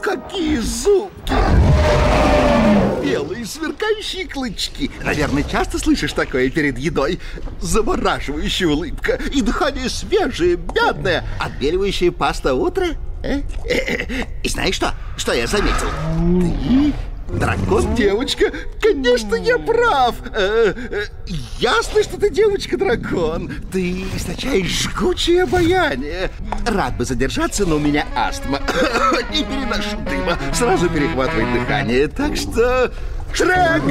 какие зубки! Белые сверкающие клычки. Наверное, часто слышишь такое перед едой? Завораживающая улыбка и дыхание свежее, мятное, отбеливающая паста утро. Э? И знаешь что? Что я заметил? Ты Дракон, девочка, конечно, я прав. Э, э, ясно, что ты девочка-дракон. Ты источаешь жгучее обаяние. Рад бы задержаться, но у меня астма. Не переношу дыма. Сразу перехватывает дыхание. Так что... Шрек!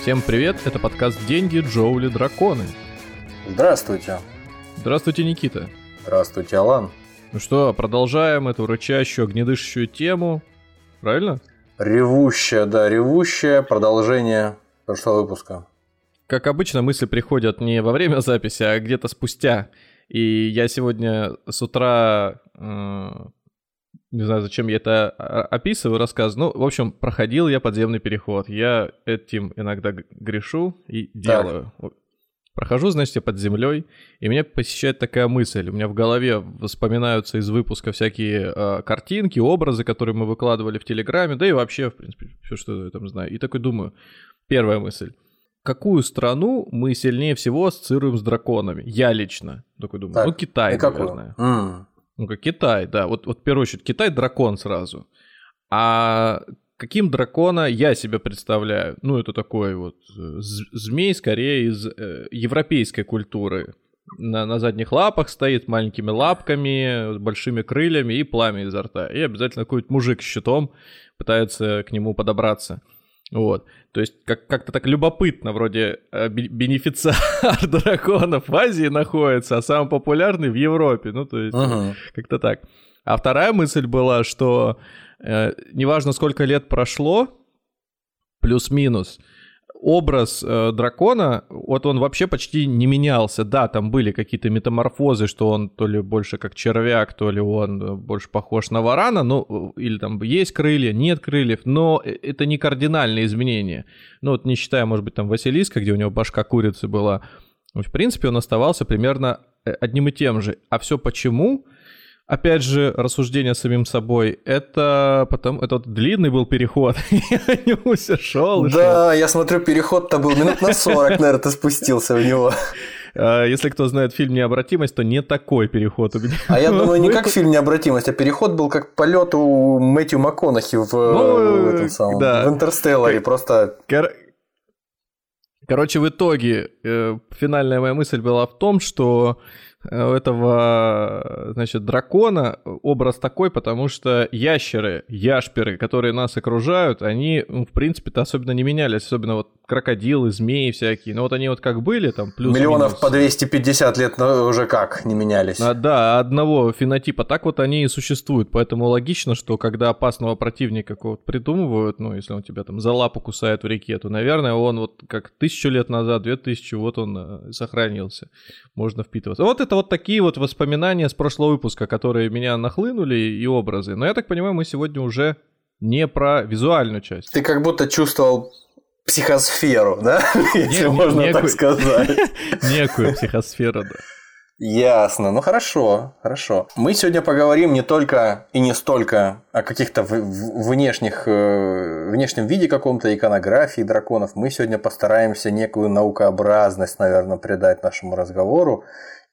Всем привет, это подкаст «Деньги, Джоули, Драконы». Здравствуйте. Здравствуйте, Никита. Здравствуйте, Алан. Ну что, продолжаем эту рычащую, огнедышащую тему. Правильно? Ревущая, да, ревущая продолжение прошлого выпуска. Как обычно, мысли приходят не во время записи, а где-то спустя. И я сегодня с утра, э, не знаю, зачем я это описываю, рассказываю. Ну, в общем, проходил я подземный переход. Я этим иногда грешу и делаю. Так. Прохожу, значит, под землей, и меня посещает такая мысль. У меня в голове вспоминаются из выпуска всякие э, картинки, образы, которые мы выкладывали в Телеграме, да и вообще, в принципе, все, что я там знаю. И такой думаю, первая мысль. Какую страну мы сильнее всего ассоциируем с драконами? Я лично. Такой думаю, так, ну Китай, наверное. Mm. Ну как Китай, да. Вот, вот в первую очередь Китай дракон сразу. А каким дракона я себе представляю? Ну, это такой вот э, змей, скорее, из э, европейской культуры. На, на задних лапах стоит, маленькими лапками, с большими крыльями и пламя изо рта. И обязательно какой-то мужик с щитом пытается к нему подобраться. Вот. То есть как- как-то так любопытно, вроде э, бенефициар драконов в Азии находится, а самый популярный в Европе. Ну, то есть uh-huh. как-то так. А вторая мысль была, что Э, неважно, сколько лет прошло, плюс-минус, образ э, дракона, вот он вообще почти не менялся. Да, там были какие-то метаморфозы, что он то ли больше как червяк, то ли он э, больше похож на варана, ну, или там есть крылья, нет крыльев, но э, это не кардинальные изменения. Ну, вот не считая, может быть, там Василиска, где у него башка курицы была. В принципе, он оставался примерно одним и тем же. А все почему? Опять же, рассуждение самим собой. Это потом, это вот длинный был переход. я не шел. Да, я смотрю, переход-то был минут на 40, наверное, ты спустился в него. А, если кто знает фильм «Необратимость», то не такой переход у меня. А я думаю, не как фильм «Необратимость», а переход был как полет у Мэтью МакКонахи в, ну, в этом самом, да. в «Интерстелларе». Просто... Кор... Короче, в итоге э, финальная моя мысль была в том, что у этого, значит, дракона образ такой, потому что ящеры, яшперы, которые нас окружают, они, ну, в принципе-то особенно не менялись, особенно вот крокодилы, змеи всякие. Но вот они вот как были там плюс Миллионов по 250 лет уже как не менялись. А, да, одного фенотипа. Так вот они и существуют. Поэтому логично, что когда опасного противника какого-то придумывают, ну, если он тебя там за лапу кусает в реке, то, наверное, он вот как тысячу лет назад, две тысячи, вот он э, сохранился. Можно впитываться. Вот это вот такие вот воспоминания с прошлого выпуска, которые меня нахлынули и образы. Но я так понимаю, мы сегодня уже не про визуальную часть. Ты как будто чувствовал психосферу, да? Если не, можно некую, так сказать. Некую психосферу, да. Ясно, ну хорошо, хорошо. Мы сегодня поговорим не только и не столько о каких-то внешних, э, внешнем виде каком-то иконографии драконов. Мы сегодня постараемся некую наукообразность, наверное, придать нашему разговору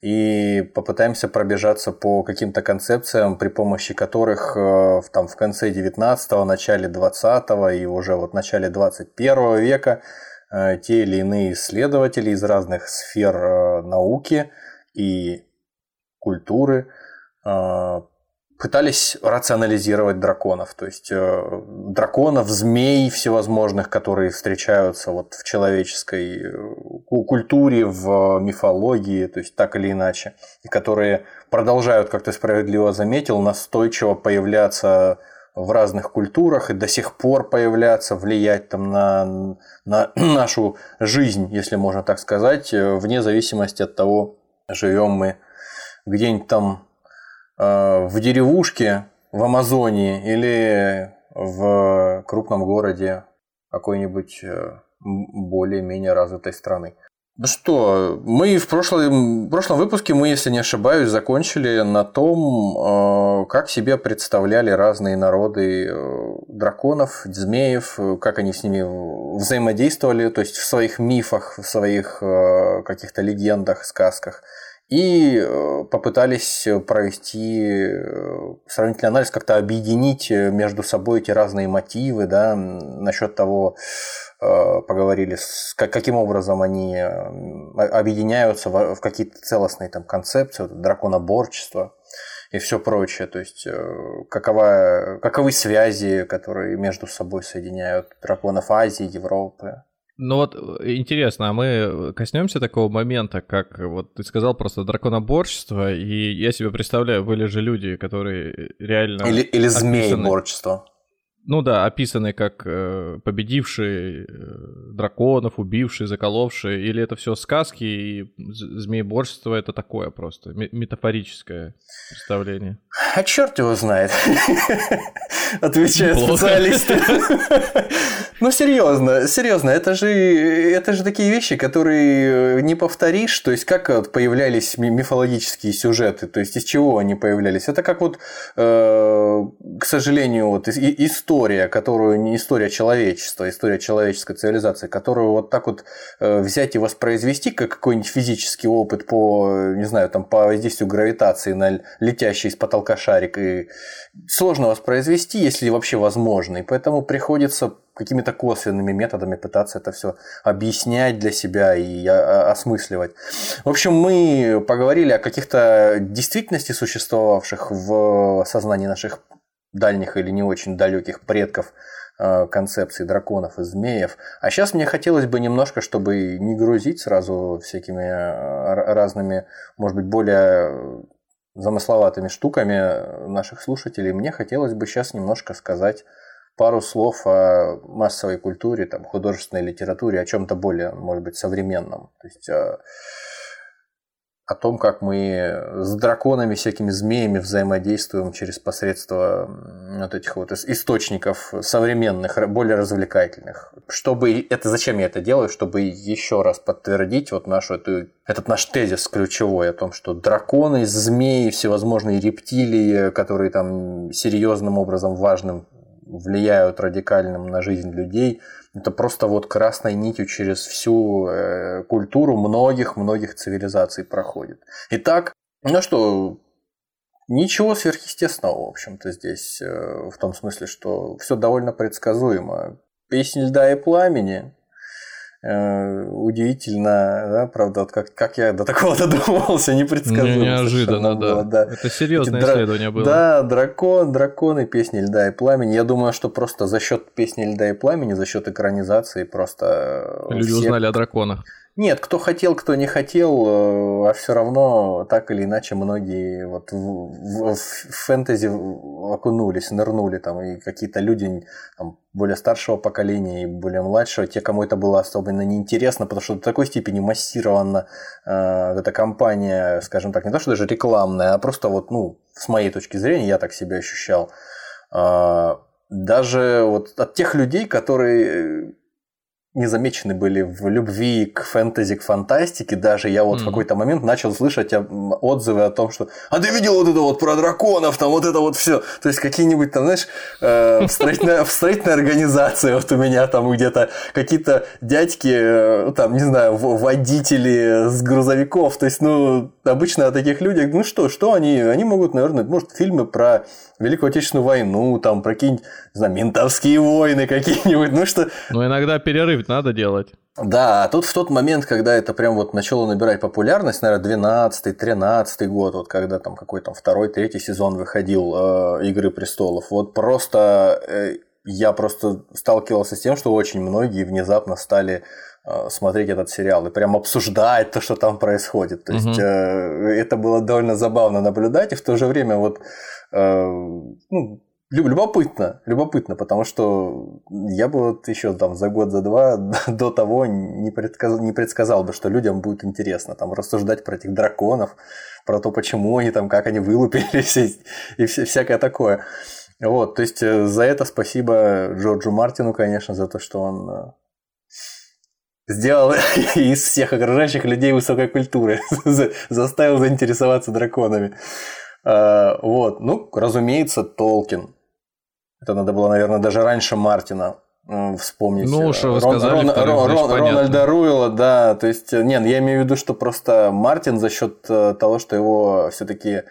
и попытаемся пробежаться по каким-то концепциям, при помощи которых э, там, в конце 19-го, начале 20-го и уже вот начале 21 века э, те или иные исследователи из разных сфер э, науки и культуры пытались рационализировать драконов, то есть э, драконов, змей всевозможных, которые встречаются вот в человеческой э, культуре, в мифологии, то есть так или иначе, и которые продолжают, как ты справедливо заметил, настойчиво появляться в разных культурах и до сих пор появляться, влиять там на, на нашу жизнь, если можно так сказать, э, вне зависимости от того, живем мы где-нибудь там Э, в деревушке в Амазонии или в крупном городе какой-нибудь э, более-менее развитой страны. Ну что, мы в прошлом, в прошлом выпуске, мы, если не ошибаюсь, закончили на том, э, как себе представляли разные народы э, драконов, змеев, как они с ними взаимодействовали, то есть в своих мифах, в своих э, каких-то легендах, сказках. И попытались провести сравнительный анализ, как-то объединить между собой эти разные мотивы, да, насчет того, Э, поговорили, каким образом они э, объединяются в, какие-то целостные там концепции, драконоборчество и все прочее. То есть, э, какова, каковы связи, которые между собой соединяют драконов Азии, Европы. Ну вот интересно, а мы коснемся такого момента, как вот ты сказал просто драконоборчество, и я себе представляю, были же люди, которые реально... Или, или змееборчество. Ну да, описаны как э, победившие э, драконов, убившие, заколовшие, или это все сказки, и змееборство это такое просто, метафорическое представление? А черт его знает, отвечает специалист. Ну, серьезно, серьезно, это же, это же такие вещи, которые не повторишь, то есть как появлялись мифологические сюжеты, то есть из чего они появлялись. Это как вот, э, к сожалению, вот история история, которую не история человечества, история человеческой цивилизации, которую вот так вот э, взять и воспроизвести, как какой-нибудь физический опыт по, не знаю, там, по воздействию гравитации на летящий из потолка шарик, и сложно воспроизвести, если вообще возможно, и поэтому приходится какими-то косвенными методами пытаться это все объяснять для себя и осмысливать. В общем, мы поговорили о каких-то действительности существовавших в сознании наших дальних или не очень далеких предков э, концепции драконов и змеев. А сейчас мне хотелось бы немножко, чтобы не грузить сразу всякими э, разными, может быть, более замысловатыми штуками наших слушателей, мне хотелось бы сейчас немножко сказать пару слов о массовой культуре, там, художественной литературе, о чем-то более, может быть, современном. То есть о том, как мы с драконами, всякими змеями взаимодействуем через посредство вот этих вот источников современных, более развлекательных. Чтобы это, зачем я это делаю? Чтобы еще раз подтвердить вот нашу эту, этот наш тезис ключевой о том, что драконы, змеи, всевозможные рептилии, которые там серьезным образом важным влияют радикальным на жизнь людей – это просто вот красной нитью через всю э, культуру многих-многих цивилизаций проходит. Итак, ну что, ничего сверхъестественного, в общем-то, здесь, э, в том смысле, что все довольно предсказуемо. Песня льда и пламени удивительно, да, правда, вот как, как я до такого додумался, непредсказуемо. Неожиданно, да. Было, да. Это серьезное Эти исследование было. Да, дракон, драконы, песни льда и пламени. Я думаю, что просто за счет песни льда и пламени, за счет экранизации просто... Люди все... узнали о драконах. Нет, кто хотел, кто не хотел, э, а все равно так или иначе многие вот в, в, в фэнтези окунулись, нырнули там, и какие-то люди там, более старшего поколения и более младшего, те, кому это было особенно неинтересно, потому что до такой степени массирована э, эта компания, скажем так, не то, что даже рекламная, а просто вот, ну, с моей точки зрения, я так себя ощущал. Э, даже вот от тех людей, которые не замечены были в любви к фэнтези, к фантастике. Даже я вот mm-hmm. в какой-то момент начал слышать отзывы о том, что «А ты видел вот это вот про драконов, там вот это вот все То есть какие-нибудь там, знаешь, э, в, строительной, в строительной организации вот у меня там где-то какие-то дядьки, э, там, не знаю, водители с грузовиков. То есть, ну, обычно о таких людях, ну что, что они, они могут, наверное, может, фильмы про Великую Отечественную войну, там, про какие-нибудь, не знаю, ментовские войны какие-нибудь, ну что... Ну, иногда перерыв надо делать. Да, а тут в тот момент, когда это прям вот начало набирать популярность, наверное, 12-13 год, вот когда там какой-то второй, третий сезон выходил э, «Игры престолов», вот просто э, я просто сталкивался с тем, что очень многие внезапно стали смотреть этот сериал и прям обсуждать то, что там происходит. То есть угу. э, это было довольно забавно наблюдать, и в то же время вот э, ну, Любопытно, любопытно, потому что я бы вот еще там за год, за два до того не предсказал, не предсказал бы, что людям будет интересно там рассуждать про этих драконов, про то, почему они там, как они вылупились и, и всякое такое. Вот, то есть э, за это спасибо Джорджу Мартину, конечно, за то, что он э, сделал из всех окружающих людей высокой культуры, заставил заинтересоваться драконами. А, вот, ну, разумеется, Толкин. Это надо было, наверное, даже раньше Мартина вспомнить. Ну, что вы Рон, сказали, Рон, Рон, Рон, Рональда Руэлла, да, то есть, нет, я имею в виду, что просто Мартин за счет э, того, что его все-таки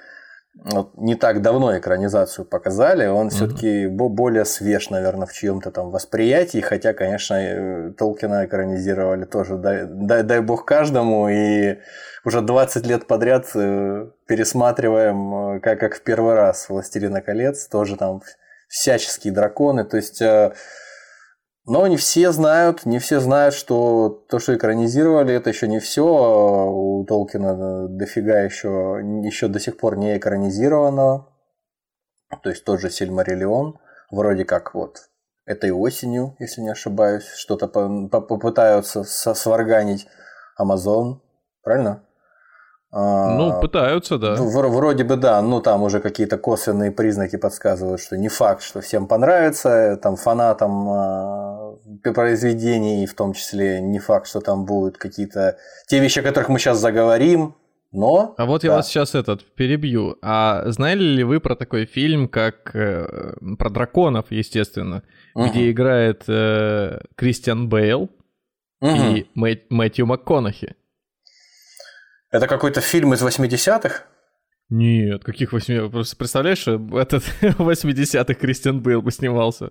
вот не так давно экранизацию показали, он mm-hmm. все-таки более свеж, наверное, в чьем-то там восприятии, хотя, конечно, э, Толкина экранизировали тоже, дай, дай, дай бог каждому, и уже 20 лет подряд э, пересматриваем, как, как в первый раз «Властелина колец», тоже там всяческие драконы, то есть но не все знают, не все знают, что то, что экранизировали, это еще не все. У Толкина дофига еще, еще до сих пор не экранизировано. То есть тот же Сильмариллион, вроде как вот этой осенью, если не ошибаюсь, что-то попытаются сварганить Amazon, правильно? Ну, а, пытаются, да. Вроде бы да, но там уже какие-то косвенные признаки подсказывают, что не факт, что всем понравится, там фанатам а, произведений, в том числе не факт, что там будут какие-то те вещи, о которых мы сейчас заговорим, но... А вот да. я вас сейчас этот перебью. А знали ли вы про такой фильм, как э, про драконов, естественно, угу. где играет э, Кристиан Бейл угу. и Мэ- Мэтью МакКонахи? Это какой-то фильм из 80-х? Нет, каких 80 Просто представляешь, что этот 80-х Кристиан Бейл бы снимался?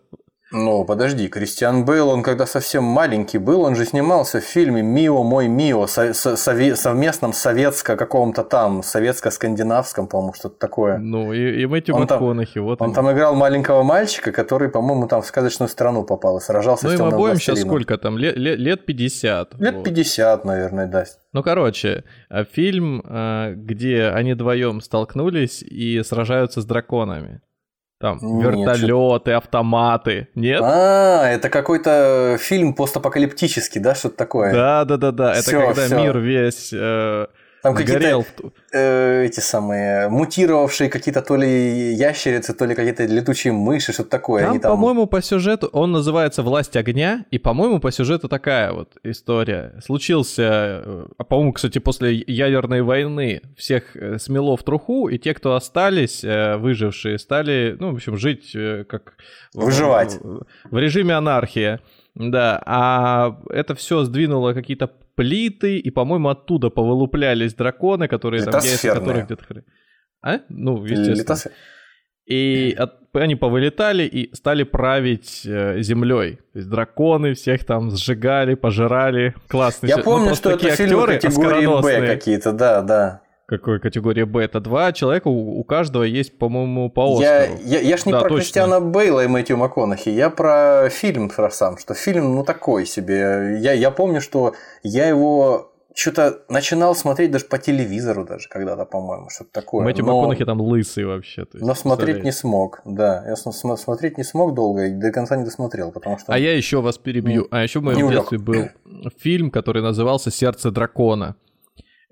Ну, подожди, Кристиан Бейл, он когда совсем маленький был, он же снимался в фильме «Мио, мой Мио», со- со- совместном советско каком-то там, советско-скандинавском, по-моему, что-то такое. Ну, и, и Мэтью МакКонахи, вот Он они. там играл маленького мальчика, который, по-моему, там в сказочную страну попал и сражался ну, с Ну, им обоим сейчас сколько там, лет, лет, лет 50. Лет вот. 50, наверное, да. Ну, короче, э, фильм, э, где они вдвоем столкнулись и сражаются с драконами. Там вертолеты, автоматы. Нет? А, это какой-то фильм постапокалиптический, да, что-то такое? Да, да, да, да. Это всё, когда всё. мир весь э, там какие-то э, эти самые мутировавшие какие-то то ли ящерицы, то ли какие-то летучие мыши, что-то такое. Там, там... по-моему, по сюжету он называется «Власть огня», и, по-моему, по сюжету такая вот история. Случился, э, а, по-моему, кстати, после ядерной войны всех э, смело в труху, и те, кто остались, э, выжившие, стали, ну, в общем, жить как... Выживать. В, в режиме анархии. Да, а это все сдвинуло какие-то плиты, и, по-моему, оттуда повылуплялись драконы, которые там яйца которых где-то... А? Ну, естественно. Литосфер. И от, они повылетали и стали править э, землей. То есть драконы всех там сжигали, пожирали. Классный Я помню, ну, что это фильмы категории Б какие-то, да, да. Какой категория Б? Это два человека, у, у каждого есть, по-моему, по Оскару. Я, я, я ж не да, про точно. Кристиана Бейла и Мэтью МакКонахи, я про фильм про сам, что фильм, ну, такой себе. Я, я помню, что я его что-то начинал смотреть даже по телевизору даже когда-то, по-моему, что-то такое. Мэтью но... МакКонахи там лысый вообще. Есть, но смотреть не смог, да. Я смотреть не смог долго и до конца не досмотрел, потому что... А я еще вас перебью. А еще в моем детстве был фильм, который назывался «Сердце дракона».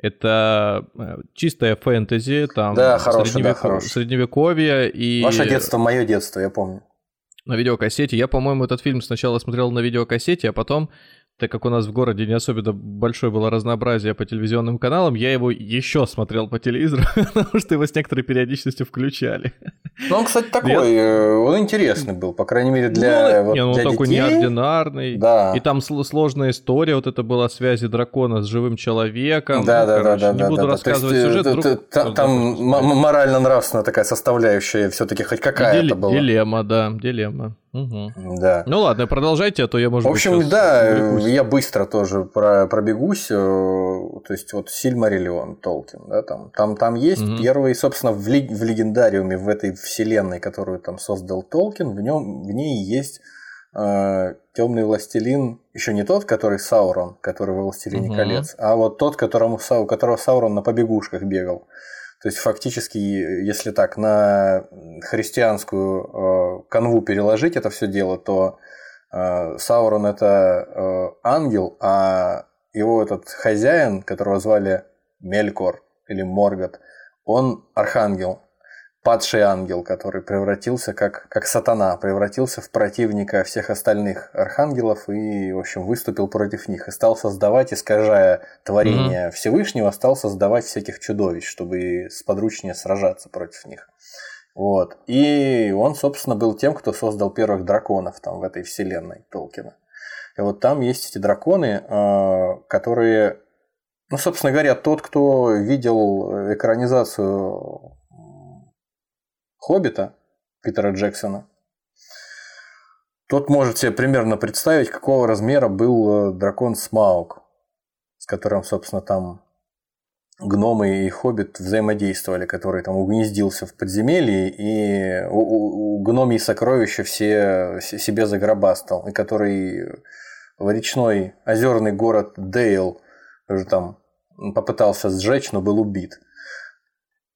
Это э, чистая фэнтези, там да, хороший, средневек... да, хороший. средневековье и... Ваше детство, мое детство, я помню. На видеокассете. Я, по-моему, этот фильм сначала смотрел на видеокассете, а потом так как у нас в городе не особенно большое было разнообразие по телевизионным каналам, я его еще смотрел по телевизору, потому что его с некоторой периодичностью включали. Ну, он, кстати, такой, Нет? Э, он интересный был, по крайней мере, для, ну, вот, не, ну, для такой детей. неординарный. Да. И там сложная история, вот это была связи дракона с живым человеком. Да, ну, да, короче, да, да. Не буду да, рассказывать есть, сюжет. Вдруг, там там морально-нравственная такая составляющая все-таки хоть какая-то была. Дилемма, да, дилемма. Угу. Да. Ну ладно, продолжайте, а то я, может В общем, быть, да, бегусь. я быстро тоже про, пробегусь. Э, то есть, вот Сильмариллион Толкин, да, там, там, там есть угу. первый, собственно, в, ли, в легендариуме, в этой вселенной, которую там создал Толкин, в, нем, в ней есть э, темный властелин, еще не тот, который Саурон, который во Властелине угу. колец, а вот тот, которому, у которого Саурон на побегушках бегал. То есть фактически, если так на христианскую э, канву переложить это все дело, то э, Саурон это э, ангел, а его этот хозяин, которого звали Мелькор или Моргот, он архангел. Падший ангел, который превратился как, как сатана, превратился в противника всех остальных архангелов и, в общем, выступил против них и стал создавать, искажая творение mm-hmm. Всевышнего, стал создавать всяких чудовищ, чтобы сподручнее сражаться против них. Вот. И он, собственно, был тем, кто создал первых драконов там в этой вселенной Толкина. И вот там есть эти драконы, а, которые, ну, собственно говоря, тот, кто видел экранизацию Хоббита Питера Джексона, тот может себе примерно представить, какого размера был э, дракон Смаук, с которым, собственно, там гномы и хоббит взаимодействовали, который там угнездился в подземелье и у, у, у гномий сокровища все себе загробастал, и который в речной озерный город Дейл уже там попытался сжечь, но был убит.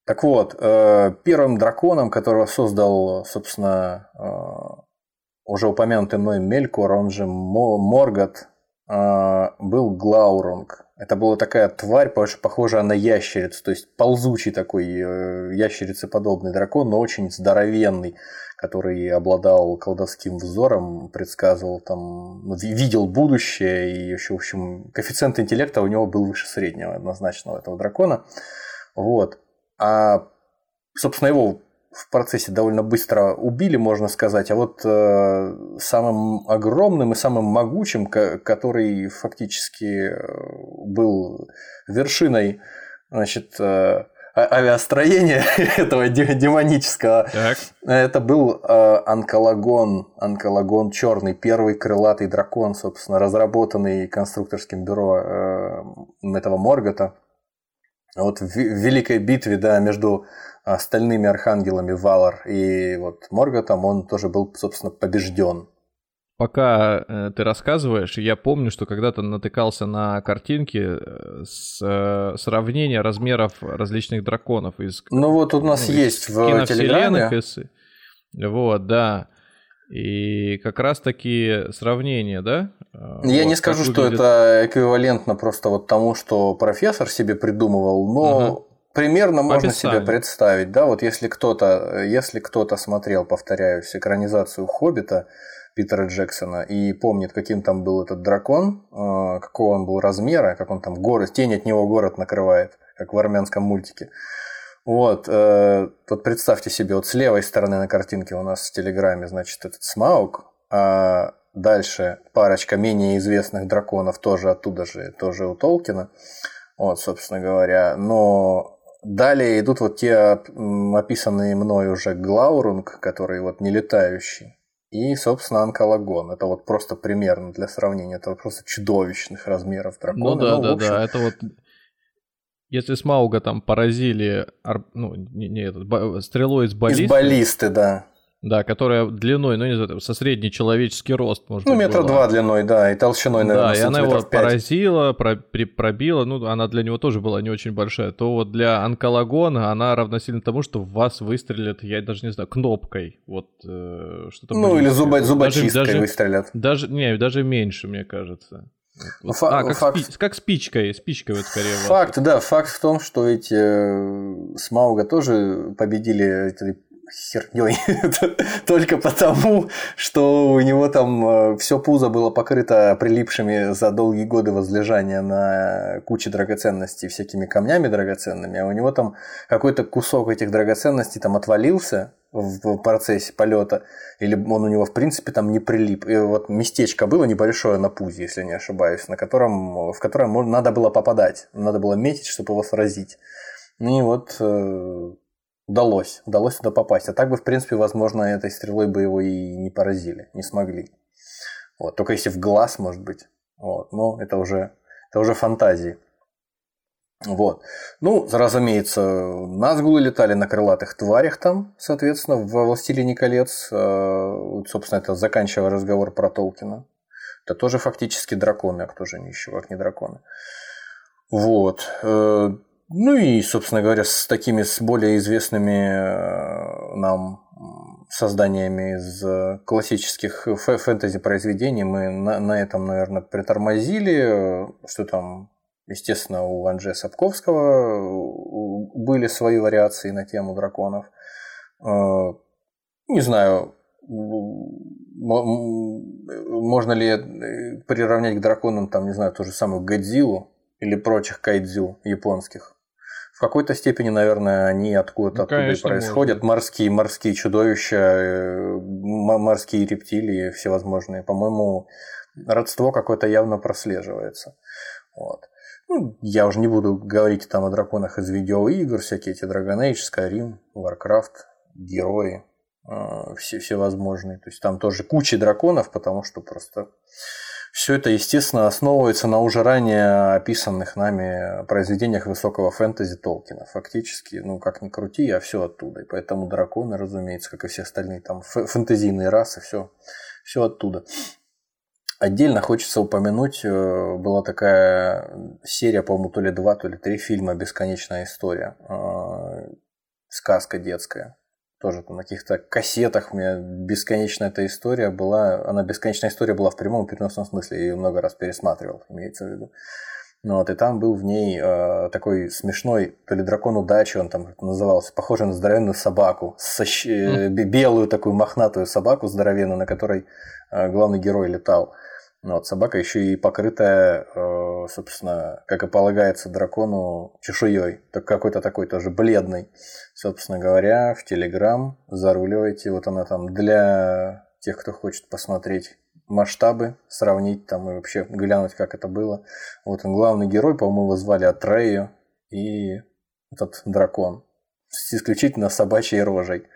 Так вот, э, первым драконом, которого создал, собственно, э, уже упомянутый мной Мелькор, он же Моргот, э, был Глаурунг. Это была такая тварь, похожая на ящерицу, то есть ползучий такой ящерицеподобный дракон, но очень здоровенный, который обладал колдовским взором, предсказывал там, видел будущее, и еще, в общем, коэффициент интеллекта у него был выше среднего однозначно у этого дракона. Вот. А, собственно, его в процессе довольно быстро убили, можно сказать. А вот э, самым огромным и самым могучим, который фактически э, был вершиной значит, э, а, авиастроения этого демонического, так. это был э, Анкалагон, Анкалагон черный, первый крылатый дракон, собственно, разработанный конструкторским бюро э, этого Моргота. Вот в великой битве, да, между остальными архангелами Валар и вот Морготом он тоже был, собственно, побежден. Пока э, ты рассказываешь, я помню, что когда-то натыкался на картинки э, с э, сравнения размеров различных драконов из. Ну вот у нас ну, есть в Телеграме. Из... Вот, да. И как раз таки сравнение, да? Я вот, не скажу, что это эквивалентно просто вот тому, что профессор себе придумывал, но ага. примерно можно себе представить, да, вот если кто-то, если кто-то смотрел, повторяюсь, экранизацию Хоббита Питера Джексона и помнит, каким там был этот дракон, э, какого он был размера, как он там город, тень от него город накрывает, как в армянском мультике. Вот, э, вот представьте себе, вот с левой стороны на картинке у нас в Телеграме, значит, этот Смаук, а дальше парочка менее известных драконов тоже оттуда же, тоже у Толкина, вот, собственно говоря, но далее идут вот те описанные мной уже Глаурунг, который вот не летающий, и, собственно, Анкалагон. Это вот просто примерно для сравнения. Это просто чудовищных размеров дракона. Ну да, ну, да, общем... да. Это вот если Смауга там поразили, ну, не, не этот, стрелой из баллисты. Из баллисты, да. Да, которая длиной, ну не знаю, со средний человеческий рост, может Ну, метра два длиной, да, и толщиной, наверное, Да, и она его 5. поразила, про, при, пробила, ну, она для него тоже была не очень большая, то вот для онкологона она равносильна тому, что в вас выстрелят, я даже не знаю, кнопкой, вот э, что-то Ну, или зуба, зубочисткой даже, выстрелят. Даже, не, даже меньше, мне кажется. Вот, Фа- а, как, факт... спи- как спичкой, спичкой вот скорее. Факт, да, факт в том, что эти э, Смауга тоже победили этой херней только потому, что у него там э, все пузо было покрыто прилипшими за долгие годы возлежания на куче драгоценностей всякими камнями драгоценными, а у него там какой-то кусок этих драгоценностей там отвалился в процессе полета, или он у него в принципе там не прилип. И вот местечко было небольшое на пузе, если не ошибаюсь, на котором, в котором надо было попадать, надо было метить, чтобы его сразить. Ну и вот э, удалось, удалось туда попасть. А так бы, в принципе, возможно, этой стрелой бы его и не поразили, не смогли. Вот, только если в глаз, может быть. Вот, но это уже, это уже фантазии. Вот. Ну, разумеется, Назгулы летали на крылатых тварях там, соответственно, в «Властелине колец». Э, собственно, это заканчивая разговор про Толкина. Это тоже фактически драконы, а кто же они еще, как не драконы. Вот. Э, ну и, собственно говоря, с такими с более известными э, нам созданиями из классических фэнтези произведений мы на, на этом, наверное, притормозили. Что там Естественно, у Анже Сапковского были свои вариации на тему драконов. Не знаю, можно ли э, приравнять к драконам, там, не знаю, ту же самую Годзиллу или прочих кайдзю японских. В какой-то степени, наверное, они откуда-то ну, оттуда и происходят. Можно. Морские, морские чудовища, э, морские рептилии всевозможные. По-моему, родство какое-то явно прослеживается. Вот. Ну, я уже не буду говорить там о драконах из видеоигр, всякие эти Dragon Age, Skyrim, Warcraft, герои, э, все, всевозможные. То есть там тоже куча драконов, потому что просто все это, естественно, основывается на уже ранее описанных нами произведениях высокого фэнтези Толкина. Фактически, ну, как ни крути, а все оттуда. И поэтому драконы, разумеется, как и все остальные там фэнтезийные расы, все, все оттуда. Отдельно хочется упомянуть, э, была такая серия, по-моему, то ли два, то ли три фильма «Бесконечная история». Э, сказка детская тоже там на каких-то кассетах у меня бесконечная эта история была. Она бесконечная история была в прямом и переносном смысле. Я ее много раз пересматривал, имеется в виду. Ну, вот, и там был в ней э, такой смешной, то ли дракон удачи, он там назывался, похожий на здоровенную собаку, со, э, белую такую мохнатую собаку здоровенную, на которой э, главный герой летал. Вот, собака еще и покрытая, э, собственно, как и полагается дракону, чешуей. Так какой-то такой тоже бледный. Собственно говоря, в Телеграм заруливайте. Вот она там для тех, кто хочет посмотреть масштабы, сравнить там и вообще глянуть, как это было. Вот он главный герой, по-моему, его звали Атрею и этот дракон с исключительно собачьей рожей.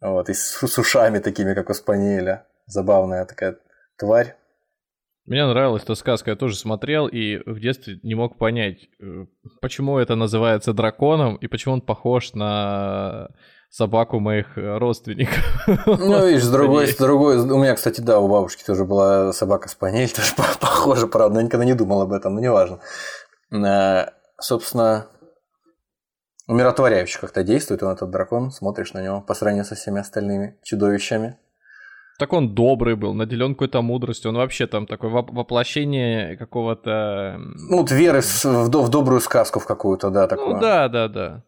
Вот, и с, с ушами такими, как у Спаниеля. Забавная такая тварь. Мне нравилась эта сказка, я тоже смотрел и в детстве не мог понять, э, почему это называется драконом и почему он похож на собаку моих э, родственников. Ну, видишь, с другой, с другой, у меня, кстати, да, у бабушки тоже была собака спаниель, тоже похожа, правда, я никогда не думал об этом, но неважно. Э, собственно, умиротворяюще как-то действует он, этот дракон, смотришь на него по сравнению со всеми остальными чудовищами. Так он добрый был, наделен какой-то мудростью. Он вообще там такое воплощение какого-то... Ну, вот веры в, в добрую сказку в какую-то, да, такое. Ну, да, да, да.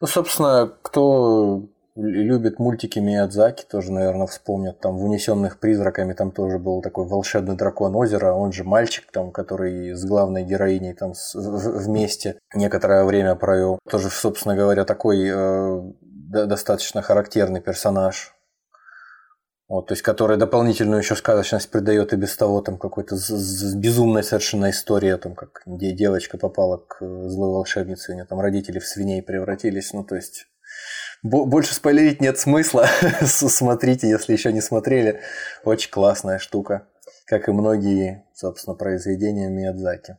Ну, собственно, кто любит мультики Миядзаки, тоже, наверное, вспомнят. Там в «Унесенных призраками» там тоже был такой волшебный дракон озера, он же мальчик, там, который с главной героиней там с, вместе некоторое время провел. Тоже, собственно говоря, такой э, достаточно характерный персонаж вот, то есть, которая дополнительную еще сказочность придает и без того там какой-то безумная совершенно история, там, как где девочка попала к э, злой волшебнице, у нее там родители в свиней превратились, ну, то есть, больше спойлерить нет смысла, смотрите, если еще не смотрели, очень классная штука, как и многие, собственно, произведения Миядзаки.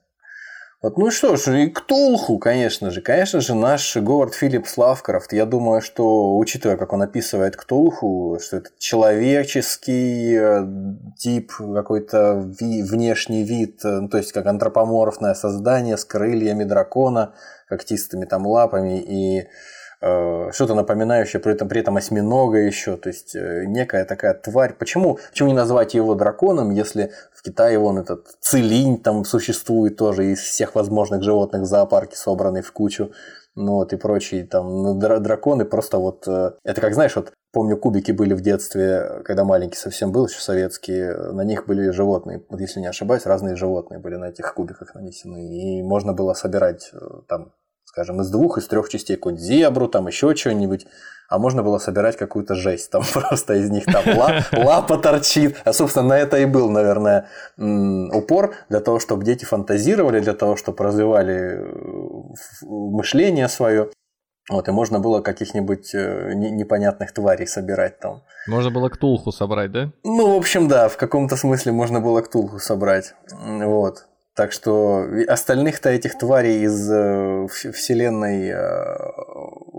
Вот, ну что ж, и Ктулху, конечно же. Конечно же, наш Говард Филлипс Лавкрафт. Я думаю, что, учитывая, как он описывает Ктулху, что это человеческий э, тип, какой-то ви- внешний вид, э, ну, то есть как антропоморфное создание с крыльями дракона, когтистыми там лапами и Э, что-то напоминающее при этом, при этом осьминога еще, то есть некая такая тварь. Почему, почему не назвать его драконом, если в Китае вон этот целинь там существует тоже из всех возможных животных в зоопарке, собранный в кучу, ну вот и прочие там ну, драконы просто вот, э, это как знаешь, вот Помню, кубики были в детстве, когда маленький совсем был, еще советские, на них были животные, вот если не ошибаюсь, разные животные были на этих кубиках нанесены, и можно было собирать там скажем, из двух, из трех частей, какую-нибудь зебру, там еще что-нибудь, а можно было собирать какую-то жесть, там просто из них там лапа торчит. А, собственно, на это и был, наверное, упор для того, чтобы дети фантазировали, для того, чтобы развивали э, мышление свое. Вот, и можно было каких-нибудь э, непонятных тварей собирать там. Можно было ктулху собрать, да? Ну, в общем, да, в каком-то смысле можно было ктулху собрать. Вот. Так что остальных-то этих тварей из э, вселенной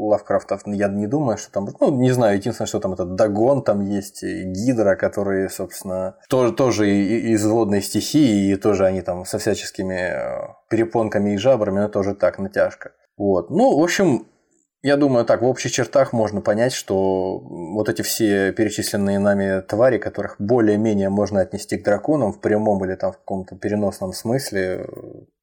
Лавкрафта я не думаю, что там... Ну, не знаю, единственное, что там этот Дагон там есть, Гидра, которые, собственно, тоже, тоже из водной стихии, и тоже они там со всяческими э, перепонками и жабрами, но тоже так, натяжка. Вот. Ну, в общем, я думаю, так, в общих чертах можно понять, что вот эти все перечисленные нами твари, которых более-менее можно отнести к драконам в прямом или там в каком-то переносном смысле,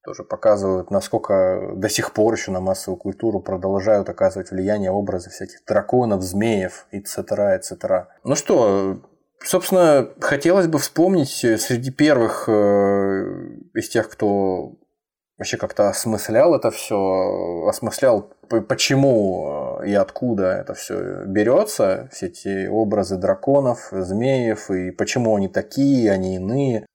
тоже показывают, насколько до сих пор еще на массовую культуру продолжают оказывать влияние образы всяких драконов, змеев, и etc., etc. Ну что, собственно, хотелось бы вспомнить среди первых э, из тех, кто вообще как-то осмыслял это все, осмыслял, почему э, и откуда это все берется, все эти образы драконов, змеев, и почему они такие, они иные,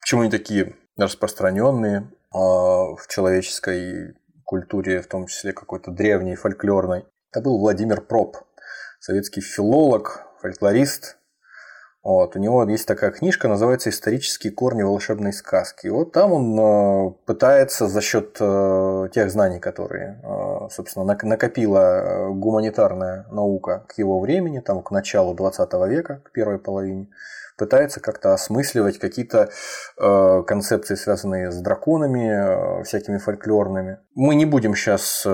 почему они такие распространенные в человеческой культуре, в том числе какой-то древней, фольклорной. Это был Владимир Проб, советский филолог, фольклорист, вот, у него есть такая книжка, называется «Исторические корни волшебной сказки». И вот там он э, пытается за счет э, тех знаний, которые, э, собственно, накопила гуманитарная наука к его времени, там, к началу 20 века, к первой половине, пытается как-то осмысливать какие-то концепции, связанные с драконами, всякими фольклорными. Мы не будем сейчас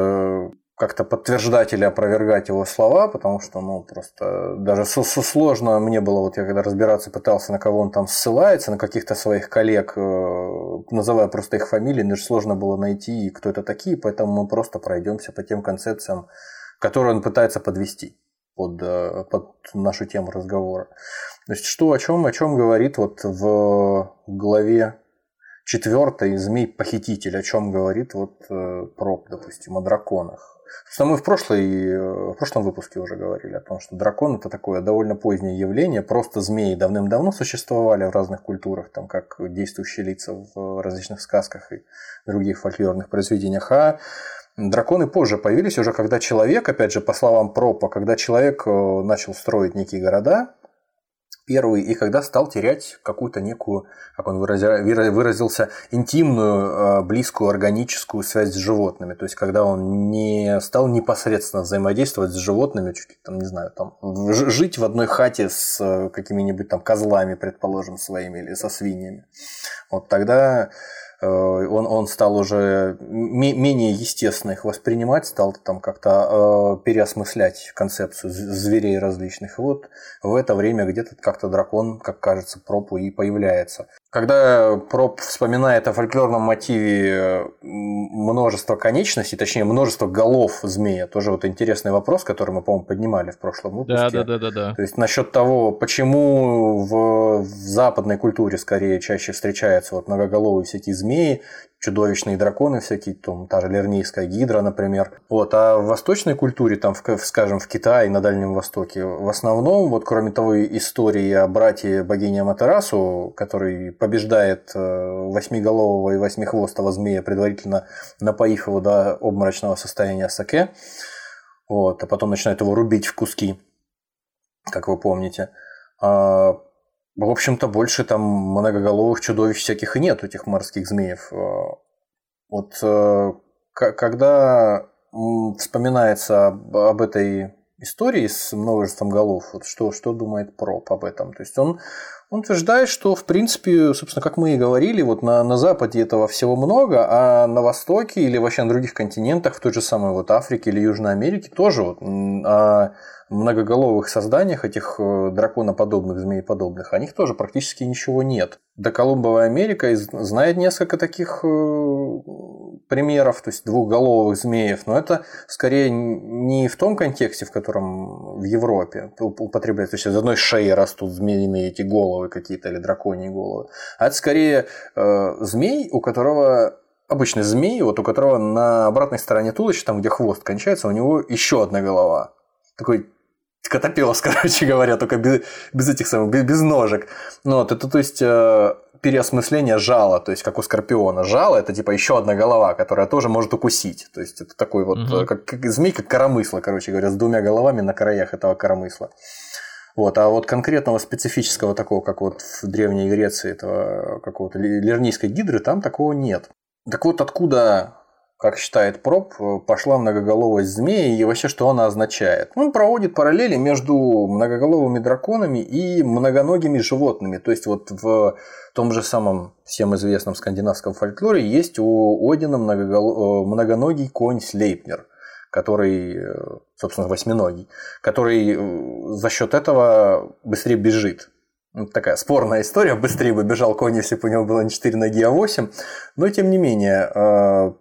как-то подтверждать или опровергать его слова, потому что, ну, просто даже сложно мне было, вот я когда разбираться пытался, на кого он там ссылается, на каких-то своих коллег, э, называя просто их фамилии, даже сложно было найти, кто это такие, поэтому мы просто пройдемся по тем концепциям, которые он пытается подвести под, э, под нашу тему разговора. То есть, что о чем, о чем говорит вот в главе четвертой «Змей-похититель», о чем говорит вот э, проб, допустим, о драконах. Что мы в, прошлой, в прошлом выпуске уже говорили о том, что дракон это такое довольно позднее явление. Просто змеи давным-давно существовали в разных культурах, там как действующие лица в различных сказках и других фольклорных произведениях. А драконы позже появились уже, когда человек, опять же, по словам Пропа, когда человек э, начал строить некие города, первый, и когда стал терять какую-то некую, как он выразился, интимную, э, близкую, органическую связь с животными. То есть, когда он не стал непосредственно взаимодействовать с животными, чуть там, не знаю, там, жить в одной хате с э, какими-нибудь там козлами, предположим, своими или со свиньями. Вот тогда он, он стал уже менее естественно их воспринимать, стал там как-то э, переосмыслять концепцию зверей различных. И вот в это время где-то как-то дракон, как кажется, пропу и появляется. Когда Проб вспоминает о фольклорном мотиве э, множество конечностей, точнее множество голов змея, тоже вот интересный вопрос, который мы, по-моему, поднимали в прошлом выпуске. Да, да, да, да, да. То есть насчет того, почему в, в западной культуре скорее чаще встречаются вот многоголовые всякие змеи, чудовищные драконы всякие, там, та же лернийская гидра, например. Вот. А в восточной культуре, там, в, скажем, в Китае, на Дальнем Востоке, в основном, вот кроме того истории о брате богини Аматерасу, который побеждает э, восьмиголового и восьмихвостого змея, предварительно напоив его до обморочного состояния саке, вот, а потом начинает его рубить в куски, как вы помните. А в общем-то, больше там многоголовых чудовищ всяких и нет, этих морских змеев. Э, вот э, когда вспоминается об, об этой истории с множеством голов, вот что, что думает Проб об этом? То есть он, он утверждает, что, в принципе, собственно, как мы и говорили, вот на, на Западе этого всего много, а на Востоке или вообще на других континентах, в той же самой вот Африке или Южной Америке тоже вот, а многоголовых созданиях, этих э, драконоподобных, змееподобных, о них тоже практически ничего нет. До Колумбовая Америка знает несколько таких э, примеров, то есть двухголовых змеев, но это скорее не в том контексте, в котором в Европе употребляется, то есть из одной шеи растут змеиные эти головы какие-то или драконьи головы, а это скорее э, змей, у которого обычный змей, вот у которого на обратной стороне туловища, там где хвост кончается, у него еще одна голова. Такой Котопес, короче говоря, только без, без этих самых, без, без ножек. Ну, вот, это, то есть, э, переосмысление жала, то есть, как у скорпиона. Жало – это, типа, еще одна голова, которая тоже может укусить. То есть, это такой вот, угу. как, как змей, как коромысло, короче говоря, с двумя головами на краях этого коромысла. Вот, а вот конкретного специфического такого, как вот в Древней Греции, этого какого-то лернийской гидры, там такого нет. Так вот, откуда как считает Проб, пошла многоголовость змеи и вообще что она означает. Он проводит параллели между многоголовыми драконами и многоногими животными. То есть вот в том же самом всем известном скандинавском фольклоре есть у Одина многогол... многоногий конь Слейпнер который, собственно, восьминогий, который за счет этого быстрее бежит. такая спорная история. Быстрее бы бежал конь, если бы у него было не 4 ноги, а 8. Но, тем не менее, э,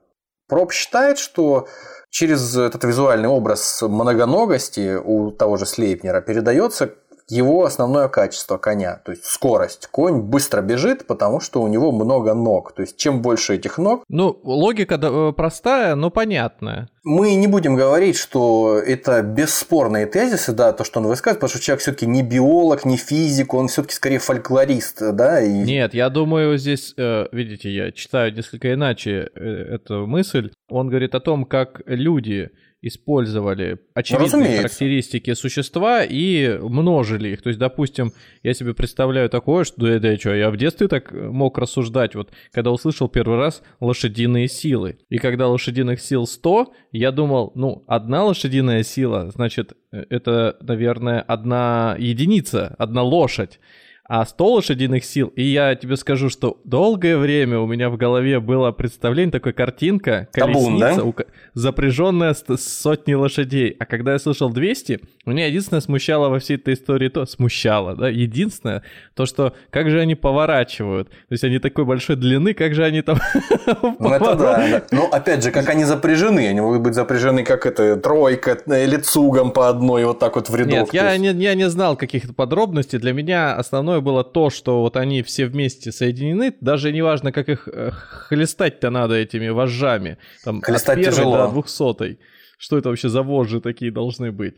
Проб считает, что через этот визуальный образ многоногости у того же Слейпнера передается его основное качество коня, то есть скорость. Конь быстро бежит, потому что у него много ног. То есть чем больше этих ног... Ну, логика э, простая, но понятная. Мы не будем говорить, что это бесспорные тезисы, да, то, что он высказывает, потому что человек все-таки не биолог, не физик, он все-таки скорее фольклорист, да. И... Нет, я думаю, здесь, э, видите, я читаю несколько иначе э, эту мысль. Он говорит о том, как люди использовали очевидные ну, характеристики существа и множили их. То есть, допустим, я себе представляю такое, что да, да, что, я в детстве так мог рассуждать, вот когда услышал первый раз лошадиные силы. И когда лошадиных сил 100, я думал, ну, одна лошадиная сила, значит, э, это, наверное, одна единица, одна лошадь а 100 лошадиных сил. И я тебе скажу, что долгое время у меня в голове было представление, такой картинка, колесница, Табун, да? запряженная с сотней лошадей. А когда я слышал 200, меня единственное смущало во всей этой истории то, смущало, да, единственное, то, что как же они поворачивают. То есть они такой большой длины, как же они там Ну это да, Ну опять же, как они запряжены, они могут быть запряжены как это тройка или цугом по одной вот так вот в рядок. Нет, я не, я не знал каких-то подробностей. Для меня основное было то, что вот они все вместе соединены, даже неважно, как их э, хлестать-то надо этими вожжами. Там, Хлестать от первой тяжело. до двухсотой что это вообще за вожжи такие должны быть.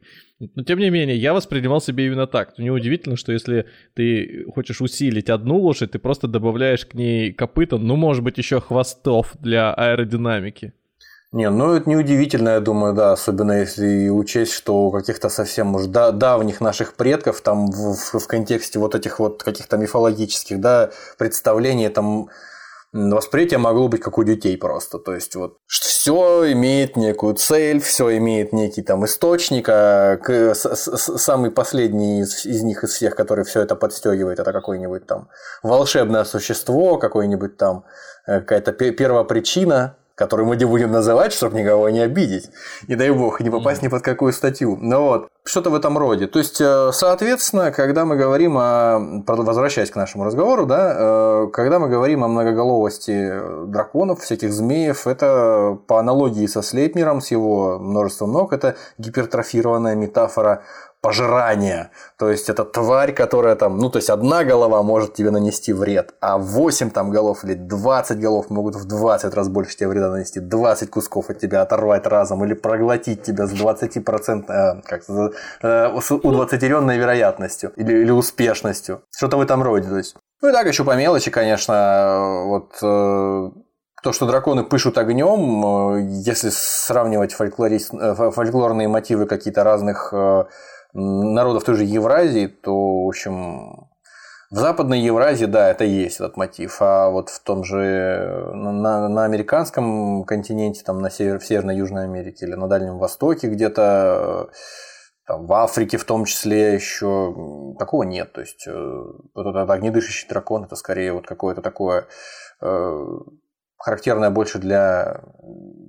Но тем не менее, я воспринимал себе именно так. Неудивительно, что если ты хочешь усилить одну лошадь, ты просто добавляешь к ней копыта, ну, может быть, еще хвостов для аэродинамики. Не, ну это неудивительно, я думаю, да, особенно если учесть, что у каких-то совсем уж да, давних наших предков, там в, в, в контексте вот этих вот каких-то мифологических, да, представлений, там восприятие могло быть как у детей просто. То есть вот все имеет некую цель, все имеет некий там источник, а к, с, с, самый последний из, из них из всех, который все это подстегивает, это какое-нибудь там волшебное существо, какой-нибудь там э, какая-то первопричина, который мы не будем называть, чтобы никого не обидеть. Не дай бог, не попасть ни под какую статью. Ну вот, что-то в этом роде. То есть, э, соответственно, когда мы говорим о... Возвращаясь к нашему разговору, да, э, когда мы говорим о многоголовости драконов, всяких змеев, это по аналогии со Слейпнером, с его множеством ног, это гипертрофированная метафора пожирания. То есть это тварь, которая там, ну то есть одна голова может тебе нанести вред, а 8 там голов или 20 голов могут в 20 раз больше тебе вреда нанести, 20 кусков от тебя оторвать разом или проглотить тебя с 20% э, как, э, с удвоцатеренной вероятностью или, или успешностью. Что-то в этом роде. То есть. Ну и так еще по мелочи, конечно, вот э, то, что драконы пышут огнем, э, если сравнивать фольклорист, э, фольклорные мотивы какие-то разных народов той же Евразии, то, в общем, в Западной Евразии, да, это есть этот мотив, а вот в том же, на, на американском континенте, там, на север, в Северной Южной Америке или на Дальнем Востоке где-то, там, в Африке в том числе еще такого нет. То есть, э, вот этот огнедышащий дракон, это скорее вот какое-то такое э, характерное больше для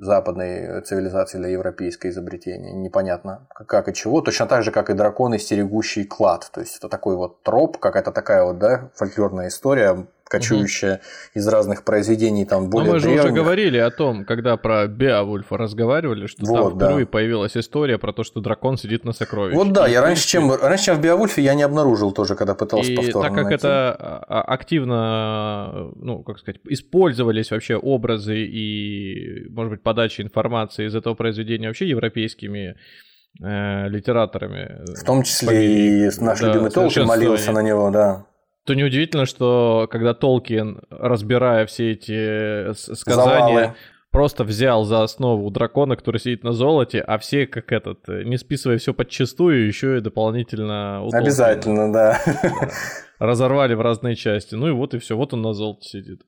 западной цивилизации, для европейской изобретения. Непонятно как и чего. Точно так же, как и драконы, стерегущий клад. То есть это такой вот троп, какая-то такая вот да, фольклорная история кочующая угу. из разных произведений там более Но мы же древних. уже говорили о том, когда про Беовульфа разговаривали, что вот, там впервые да. появилась история про то, что дракон сидит на сокровище. Вот да, и я раньше, чем, раньше, чем в Беовульфе, я не обнаружил тоже, когда пытался и повторно так как найти. это а, а, активно, ну, как сказать, использовались вообще образы и, может быть, подача информации из этого произведения вообще европейскими э, литераторами. В том числе и наш да, любимый Толкин молился на него, да то неудивительно, что когда Толкин, разбирая все эти сказания, Завалы. просто взял за основу дракона, который сидит на золоте, а все как этот, не списывая все подчистую, еще и дополнительно... Обязательно, да. Разорвали в разные части. Ну и вот и все, вот он на золоте сидит.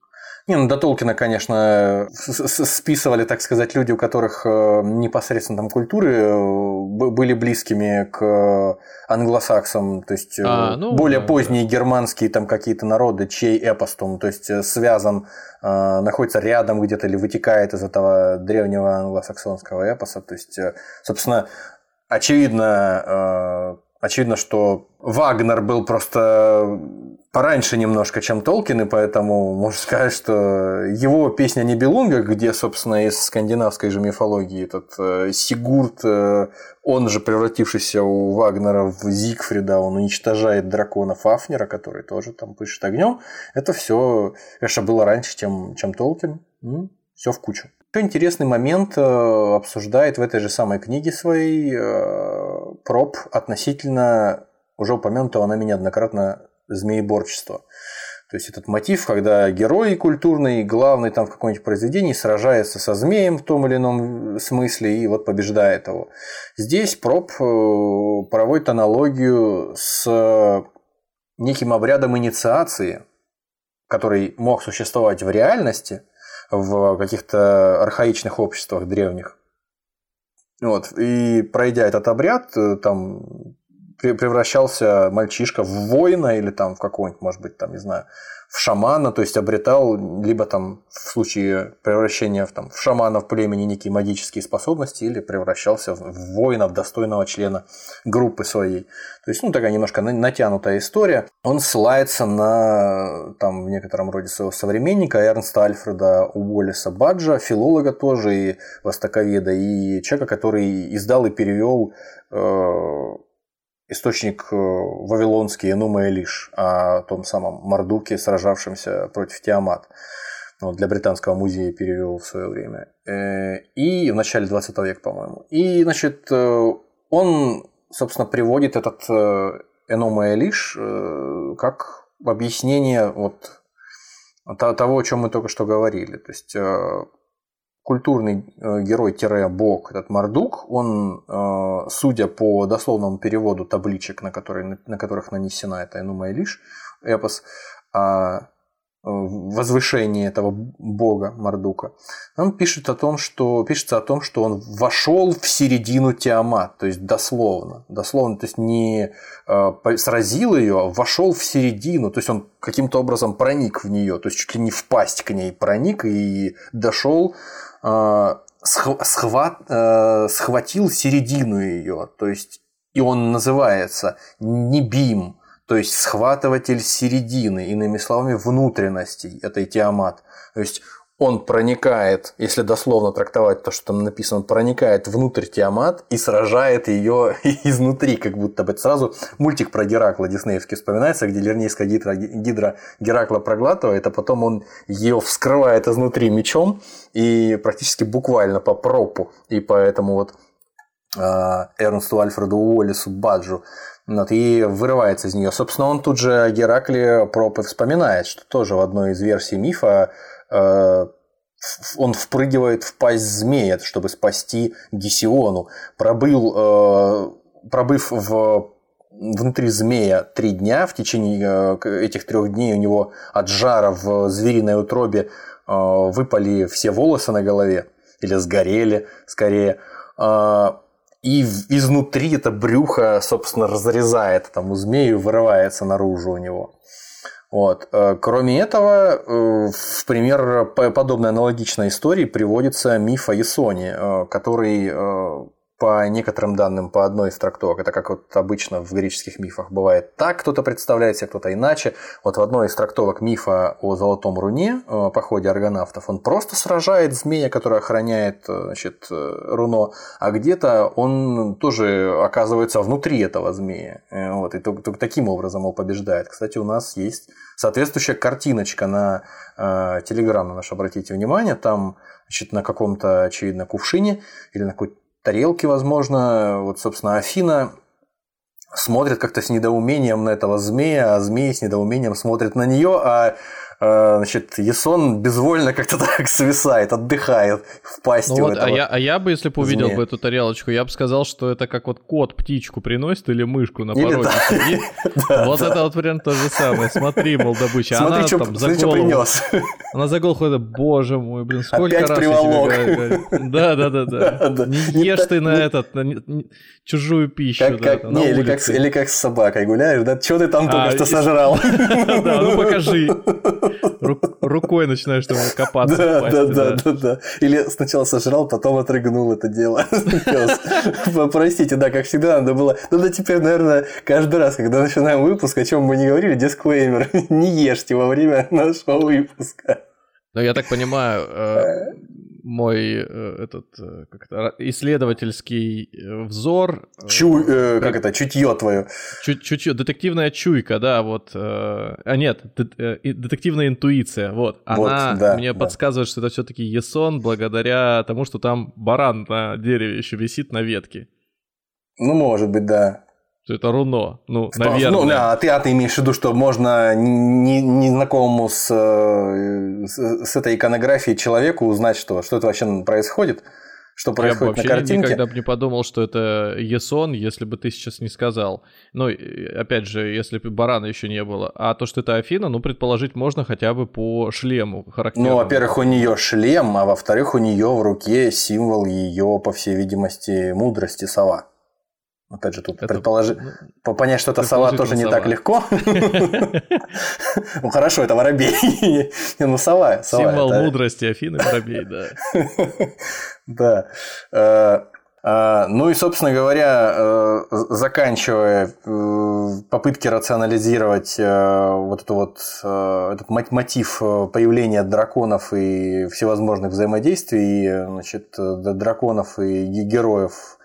Не, ну до Толкина, конечно, списывали, так сказать, люди, у которых э, непосредственно там культуры э, были близкими к англосаксам, то есть э, а, ну, более да, поздние да. германские там какие-то народы, чей эпос там, то есть связан, находится рядом где-то или вытекает из этого древнего англосаксонского эпоса, то есть, собственно, очевидно, очевидно, что Вагнер был просто пораньше немножко, чем Толкин, и поэтому можно сказать, что его песня «Нибелунга», где, собственно, из скандинавской же мифологии этот э, Сигурд, э, он же превратившийся у Вагнера в Зигфрида, он уничтожает дракона Фафнера, который тоже там пышет огнем. Это все, конечно, было раньше, чем, чем Толкин. Все в кучу. Еще интересный момент э, обсуждает в этой же самой книге своей проб относительно уже упомянутого нами неоднократно змееборчество. То есть этот мотив, когда герой культурный, главный там в каком-нибудь произведении сражается со змеем в том или ином смысле и вот побеждает его. Здесь проб э, проводит аналогию с неким обрядом инициации, который мог существовать в реальности, в каких-то архаичных обществах древних. Вот. И пройдя этот обряд, э, там превращался мальчишка в воина или там в какого-нибудь, может быть, там, не знаю, в шамана, то есть обретал либо там в случае превращения в, там, в шамана в племени некие магические способности или превращался в воина, в достойного члена группы своей. То есть, ну, такая немножко натянутая история. Он ссылается на, там, в некотором роде своего современника Эрнста Альфреда Уоллеса Баджа, филолога тоже и востоковеда, и человека, который издал и перевел э, источник э, вавилонский Энума Элиш о том самом Мардуке, сражавшемся против Тиамат. Вот, для Британского музея перевел в свое время. Э, и в начале 20 века, по-моему. И, значит, э, он, собственно, приводит этот Энума Элиш как объяснение вот того, о чем мы только что говорили. То есть культурный э, герой-бог, этот Мардук, он, э, судя по дословному переводу табличек, на, которые, на которых нанесена эта Энума Элиш, эпос, а возвышении этого бога Мардука, он пишет о том, что пишется о том, что он вошел в середину Тиамат, то есть дословно, дословно, то есть не э, сразил ее, а вошел в середину, то есть он каким-то образом проник в нее, то есть чуть ли не впасть к ней проник и дошел э, схват, э, схватил середину ее, то есть и он называется Небим, то есть схватыватель середины, иными словами, внутренностей этой Тиамат. То есть он проникает, если дословно трактовать то, что там написано, он проникает внутрь Тиамат и сражает ее изнутри, как будто бы. Сразу мультик про Геракла диснеевский вспоминается, где лернейская гидра, гидра Геракла проглатывает, а потом он ее вскрывает изнутри мечом и практически буквально по пропу. И поэтому вот а, Эрнсту Альфреду Уоллесу Баджу вот, и вырывается из нее. Собственно, он тут же о Геракле Пропы вспоминает, что тоже в одной из версий мифа он впрыгивает в пасть змея, чтобы спасти Гесиону. Пробыл, э, пробыв в внутри змея три дня, в течение э, этих трех дней у него от жара в звериной утробе выпали все волосы на голове, или сгорели скорее и изнутри это брюхо, собственно, разрезает там у змею, вырывается наружу у него. Вот. Э, кроме этого, э, в пример подобной аналогичной истории приводится миф о Ясоне, э, который по некоторым данным по одной из трактовок. Это как вот обычно в греческих мифах бывает так, кто-то представляет себе, кто-то иначе. Вот в одной из трактовок мифа о Золотом Руне, о походе аргонавтов, он просто сражает змея, который охраняет значит, руно, а где-то он тоже оказывается внутри этого змея. Вот, и только, только таким образом его побеждает. Кстати, у нас есть соответствующая картиночка на э, Телеграм на наш, обратите внимание, там значит, на каком-то, очевидно, кувшине или на какой-то тарелки, возможно. Вот, собственно, Афина смотрит как-то с недоумением на этого змея, а змей с недоумением смотрит на нее, а значит, Ясон безвольно как-то так свисает, отдыхает в пасти ну вот, а, я, а я бы, если бы увидел бы эту тарелочку, я бы сказал, что это как вот кот птичку приносит или мышку на пороге сидит. Вот это вот прям то же самое. Смотри, мол, добыча. Она там за голову. Она за голову ходит, боже мой, блин, сколько раз приволок. Да, да, да, да. Не ешь ты на этот, чужую пищу. Не, или как с собакой гуляешь, да? Чего ты там только а, что сожрал? Да, ну покажи. Рукой начинаешь там копаться. Да, да, да, да, да. Или сначала сожрал, потом отрыгнул это дело. Простите, да, как всегда, надо было... Надо теперь, наверное, каждый раз, когда начинаем выпуск, о чем мы не говорили, дисклеймер. Не ешьте во время нашего выпуска. Но я так понимаю, э, мой э, этот э, как это, исследовательский э, взор. Чу, э, как это, чутье твое. чу- чуть-чуть, детективная чуйка, да, вот. э, а нет, детективная интуиция, вот. Вот, Она да, мне да. подсказывает, что это все-таки Есон, благодаря тому, что там баран на дереве еще висит на ветке. Ну, может быть, да. Что это руно. Ну, наверное. Ну, да, а ты, а ты имеешь в виду, что можно не- незнакомому с, э, с, с этой иконографией человеку узнать, что, что это вообще происходит, что Я бы происходит вообще на картинке. никогда бы не подумал, что это Есон, если бы ты сейчас не сказал. Ну, опять же, если бы барана еще не было. А то, что это Афина, ну, предположить можно хотя бы по шлему характерному. Ну, во-первых, у нее шлем, а во-вторых, у нее в руке символ ее, по всей видимости, мудрости сова. Опять же, тут Это, предположи... ну, по- Понять, что это сова, тоже не предположительно так сова. легко. Ну, хорошо, это воробей. Ну, сова. сова, Символ мудрости Афины Воробей, да. Да. Э, э, Ну и, собственно говоря, э, заканчивая э, попытки рационализировать вот эту вот этот мо- мотив появления драконов и всевозможных взаимодействий, значит, драконов и ге- героев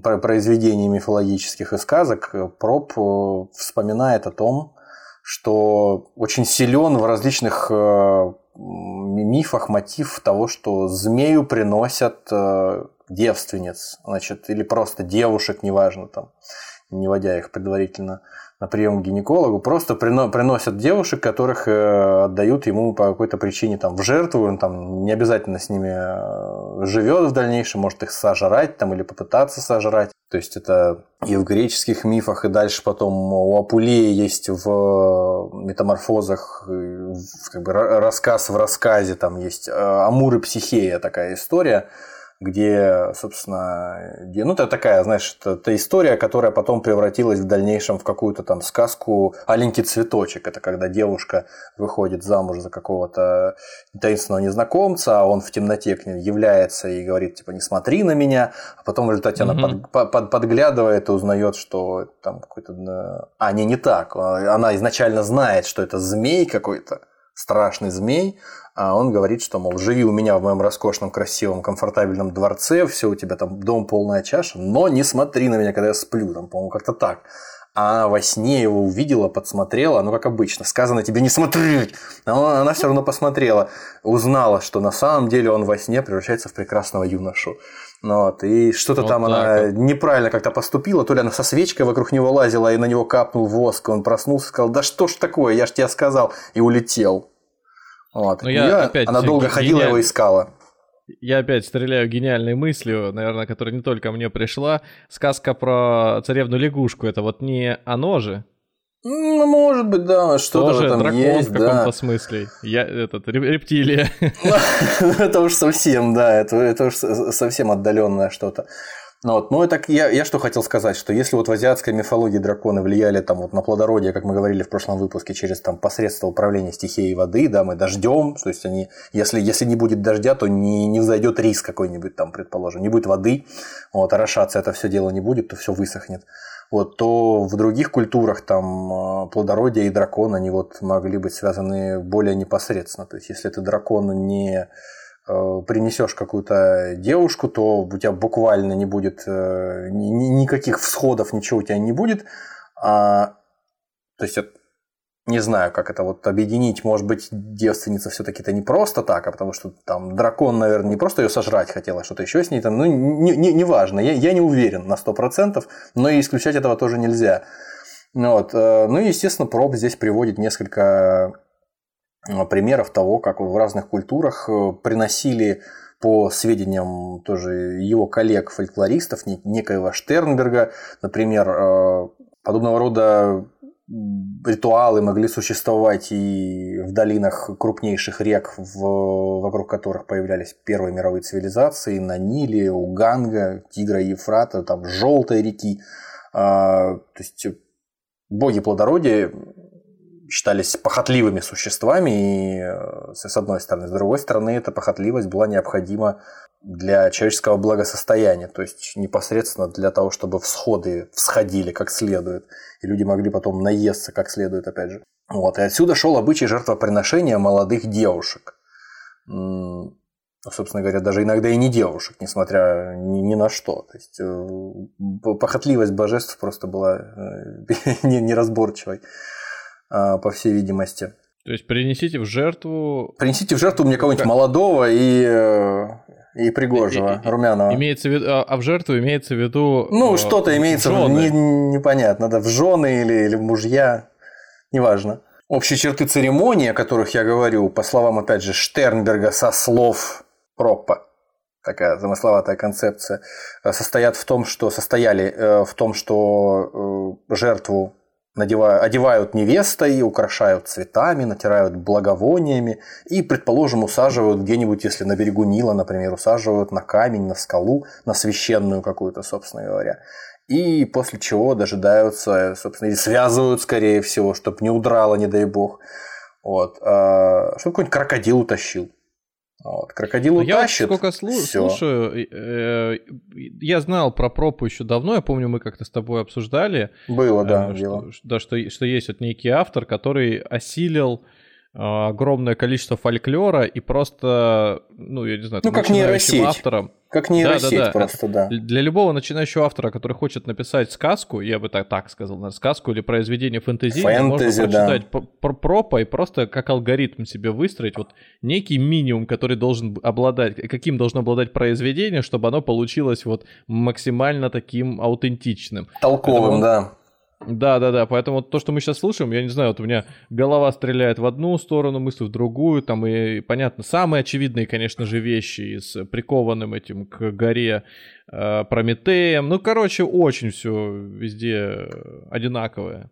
произведений мифологических и сказок, э, Проб э, вспоминает о том, что очень силен в различных э, мифах мотив того, что змею приносят девственниц, значит, или просто девушек, неважно, там, не водя их предварительно на прием к гинекологу, просто прино- приносят девушек, которых э, отдают ему по какой-то причине там в жертву, он там не обязательно с ними э, живет в дальнейшем, может их сожрать там или попытаться сожрать. То есть это и в греческих мифах, и дальше потом у Апулея есть в метаморфозах и в- как бы ра- рассказ в рассказе, там есть э, Амур и Психея такая история, где, собственно, где, ну, это такая, знаешь, это, это история, которая потом превратилась в дальнейшем в какую-то там сказку «Аленький цветочек». Это когда девушка выходит замуж за какого-то таинственного незнакомца, а он в темноте к ней является и говорит, типа, не смотри на меня, а потом в результате она Мгм. под- под- под- подглядывает и узнает, что там какой-то... э, А, не, не так. Она изначально знает, что это змей какой-то, страшный змей, а он говорит, что, мол, живи у меня в моем роскошном, красивом, комфортабельном дворце, все у тебя там дом полная чаша, но не смотри на меня, когда я сплю, там, по-моему, как-то так. А во сне его увидела, подсмотрела, ну, как обычно, сказано тебе не смотреть. Но она все равно посмотрела, узнала, что на самом деле он во сне превращается в прекрасного юношу. Ну Вот, и что-то Вот там она вот. неправильно как-то поступила, то ли она со свечкой вокруг него лазила, и на него капнул воск, он проснулся и сказал, да что ж такое, я ж тебе сказал, и улетел. Вот. Ну, И я я- опять она долго ге- ходила, его искала. Я опять стреляю гениальной мыслью, наверное, которая не только мне пришла. Сказка про царевну лягушку. Это вот не оно же. Ну, может быть, да, что-то в Тоже этом дракон есть, в каком-то да. смысле. Я этот реп- рептилия. это уж совсем, да, это, уж со- совсем отдаленное что-то. Ну, вот. ну это я, я что хотел сказать, что если вот в азиатской мифологии драконы влияли там вот на плодородие, как мы говорили в прошлом выпуске, через там посредство управления стихией воды, да, мы дождем, то есть они, если, если не будет дождя, то не, не взойдет рис какой-нибудь там, предположим, не будет воды, вот, орошаться это все дело не будет, то все высохнет. Вот, то в других культурах там э, плодородие и дракон, они вот могли быть связаны более непосредственно. То есть, если ты дракону не э, принесешь какую-то девушку, то у тебя буквально не будет э, ни- ни- никаких всходов, ничего у тебя не будет. А, то есть, не знаю, как это вот объединить. Может быть, девственница все-таки это не просто так, а потому что там дракон, наверное, не просто ее сожрать хотел, а что-то еще с ней там. Ну, не, не, не важно. Я, я не уверен на 100%, но и исключать этого тоже нельзя. Ну, вот. э, ну и, естественно, Проб здесь приводит несколько э, примеров того, как в разных культурах э, приносили по сведениям тоже его коллег-фольклористов, не- некоего Штернберга, например, подобного рода ритуалы могли существовать и в долинах крупнейших рек, в- вокруг которых появлялись первые мировые цивилизации, на Ниле, у Ганга, Тигра и Ефрата, там желтой реки. А, То есть боги плодородия считались похотливыми существами, и э, с одной стороны. С другой стороны, эта похотливость была необходима для человеческого благосостояния, то есть непосредственно для того, чтобы всходы всходили как следует, и люди могли потом наесться как следует, опять же. Вот. И отсюда шел обычай жертвоприношения молодых девушек. Собственно говоря, даже иногда и не девушек, несмотря ни, ни на что. То есть э, похотливость божеств просто была э, неразборчивой, а, по всей видимости. То есть принесите в жертву... Принесите в жертву мне кого-нибудь молодого и, э, и пригожего, и, румяного. Имеется в виду, а, а в жертву имеется в виду... Ну, э, что-то имеется в виду, не, непонятно, да, в жены или, или в мужья, неважно. Общие черты церемонии, о которых я говорю, по словам, опять же, Штернберга, со слов Проппа, такая замысловатая концепция, э, состоят в том, что состояли в том, что жертву надевают, одевают невестой, украшают цветами, натирают благовониями и, предположим, усаживают где-нибудь, если на берегу Нила, например, усаживают на камень, на скалу, на священную какую-то, собственно говоря. И после чего дожидаются, собственно, или связывают, скорее всего, чтобы не удрало, не дай бог. Вот. А, чтобы какой-нибудь крокодил утащил. Вот, крокодил ну, утащит. Я сколько слу- слушаю, э, я знал про пропу еще давно, я помню, мы как-то с тобой обсуждали. Было, да, э, что, да, что, что есть вот некий автор, который осилил э, огромное количество фольклора и просто, ну, я не знаю, ну, как нейросеть. автором как нейросеть да, да, да. просто, да. Для любого начинающего автора, который хочет написать сказку, я бы так, так сказал, наверное, сказку или произведение фэнтези, Фэнтези можно прочитать да. про пропа и просто как алгоритм себе выстроить вот некий минимум, который должен обладать, каким должно обладать произведение, чтобы оно получилось вот максимально таким аутентичным. Толковым, Поэтому, да. Да, да, да. Поэтому то, что мы сейчас слушаем, я не знаю, вот у меня голова стреляет в одну сторону, мысли в другую, там и понятно. Самые очевидные, конечно же, вещи с прикованным этим к горе э, Прометеем. Ну, короче, очень все везде одинаковое.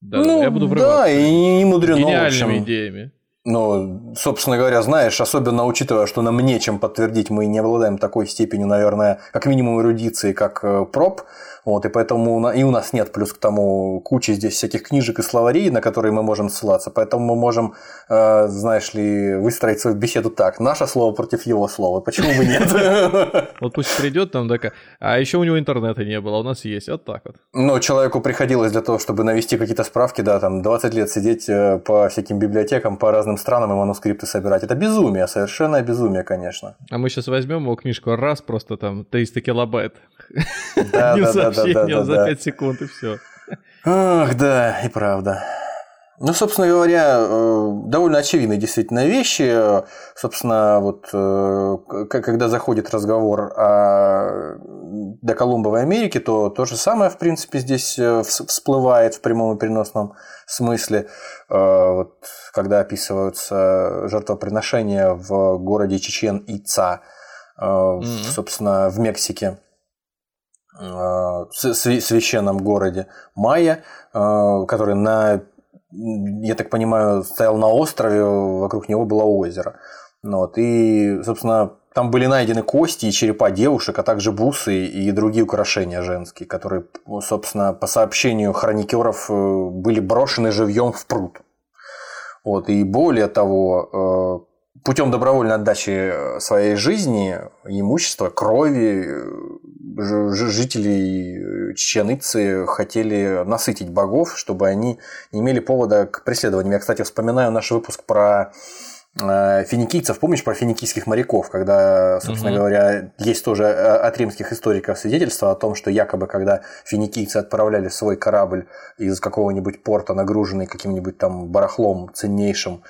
Да, ну, я буду врываться. Да, и не мудрено. Гениальными идеями. Ну, собственно говоря, знаешь, особенно учитывая, что нам нечем подтвердить, мы не обладаем такой степенью, наверное, как минимум эрудиции, как э, проб, вот, и поэтому и у нас нет плюс к тому кучи здесь всяких книжек и словарей, на которые мы можем ссылаться. Поэтому мы можем, э, знаешь ли, выстроить свою беседу так. Наше слово против его слова. Почему бы нет? Вот пусть придет там такая. А еще у него интернета не было, у нас есть. Вот так вот. Ну, человеку приходилось для того, чтобы навести какие-то справки, да, там 20 лет сидеть э, по всяким библиотекам, по разным странам и манускрипты собирать. Это безумие, совершенное безумие, конечно. А мы сейчас возьмем его книжку раз, просто там 300 килобайт. Да, да, да, сообщением за 5 секунд, и все. Ах, да, и правда. Ну, собственно говоря, э, довольно очевидные действительно вещи. Собственно, вот э, когда заходит разговор о доколумбовой Америке, то то же самое, в принципе, здесь э, всплывает в прямом и переносном смысле. Вот, когда описываются жертвоприношения в городе Чечен-Ица, mm-hmm. собственно, в Мексике. Э, священном городе Майя, э, который на, я так понимаю, стоял на острове, вокруг него было озеро. Вот, и, собственно, там были найдены кости и черепа девушек, а также бусы и другие украшения женские, которые, собственно, по сообщению хроникеров э, были брошены живьем в пруд. Вот, и более того, путем добровольной отдачи своей жизни, имущества, крови, жители Чеченицы хотели насытить богов, чтобы они не имели повода к преследованию. Я, кстати, вспоминаю наш выпуск про э, финикийцев, помнишь про финикийских моряков, когда, собственно угу. говоря, есть тоже э, от римских историков свидетельство о том, что якобы, когда финикийцы отправляли свой корабль из какого-нибудь порта, нагруженный каким-нибудь там барахлом ценнейшим,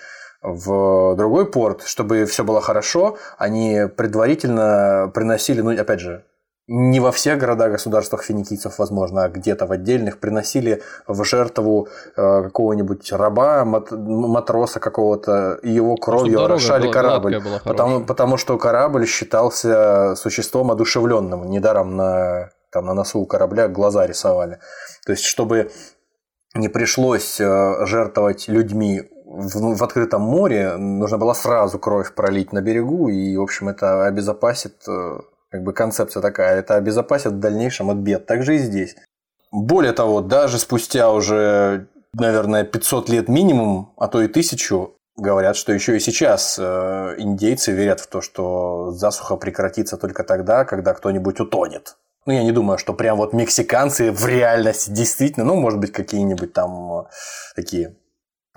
в другой порт, чтобы все было хорошо, они предварительно приносили, ну, опять же, не во всех городах-государствах финикийцев, возможно, а где-то в отдельных приносили в жертву э, какого-нибудь раба, матроса какого-то, и его кровью орошали корабль. Потому, потому что корабль считался существом одушевленным. Недаром на, там, на носу у корабля глаза рисовали. То есть, чтобы не пришлось э, жертвовать людьми в, в открытом море, нужно было сразу кровь пролить на берегу, и, в общем, это обезопасит э, как бы концепция такая, это обезопасит в дальнейшем от бед. Так же и здесь. Более того, даже спустя уже наверное, 500 лет минимум, а то и тысячу, говорят, что еще и сейчас э, индейцы верят в то, что засуха прекратится только тогда, когда кто-нибудь утонет. Ну, я не думаю, что прям вот мексиканцы в реальности действительно, ну, может быть, какие-нибудь там э, такие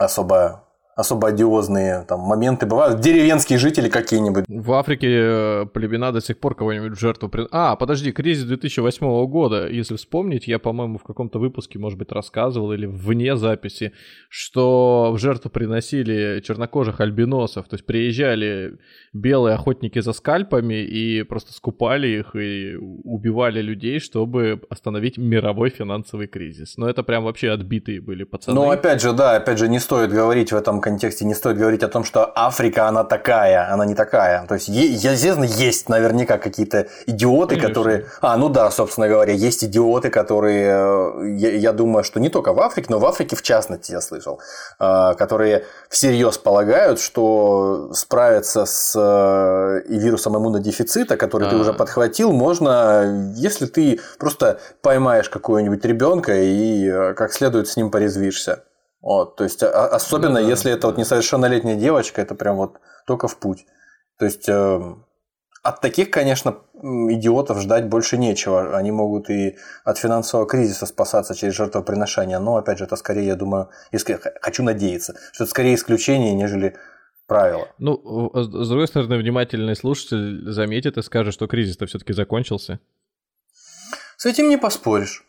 особо особо одиозные там моменты бывают. Деревенские жители какие-нибудь. В Африке э, племена до сих пор кого-нибудь в жертву... При... А, подожди, кризис 2008 года, если вспомнить, я, по-моему, в каком-то выпуске, может быть, рассказывал или вне записи, что в жертву приносили чернокожих альбиносов, то есть приезжали белые охотники за скальпами и просто скупали их и убивали людей, чтобы остановить мировой финансовый кризис. Но это прям вообще отбитые были пацаны. Ну, опять же, да, опять же, не стоит говорить в этом контексте, не стоит говорить о том, что Африка, она такая, она не такая. То есть, естественно, есть наверняка какие-то идиоты, Конечно. которые... А, ну да, собственно говоря, есть идиоты, которые, э, я, я думаю, что не только в Африке, но в Африке в частности, я слышал, э, которые всерьез полагают, что справиться с э, и вирусом иммунодефицита, который А-а-а. ты уже подхватил, можно, если ты просто поймаешь какого-нибудь ребенка и как следует с ним порезвишься. Вот, то есть, а, особенно ну, да, если да. это вот несовершеннолетняя девочка, это прям вот только в путь. То есть, э, от таких, конечно, идиотов ждать больше нечего. Они могут и от финансового кризиса спасаться через жертвоприношение. Но, опять же, это скорее, я думаю, если, хочу надеяться, что это скорее исключение, нежели правило. Ну, с другой стороны, внимательный слушатель заметит и скажет, что кризис-то все-таки закончился. С этим не поспоришь.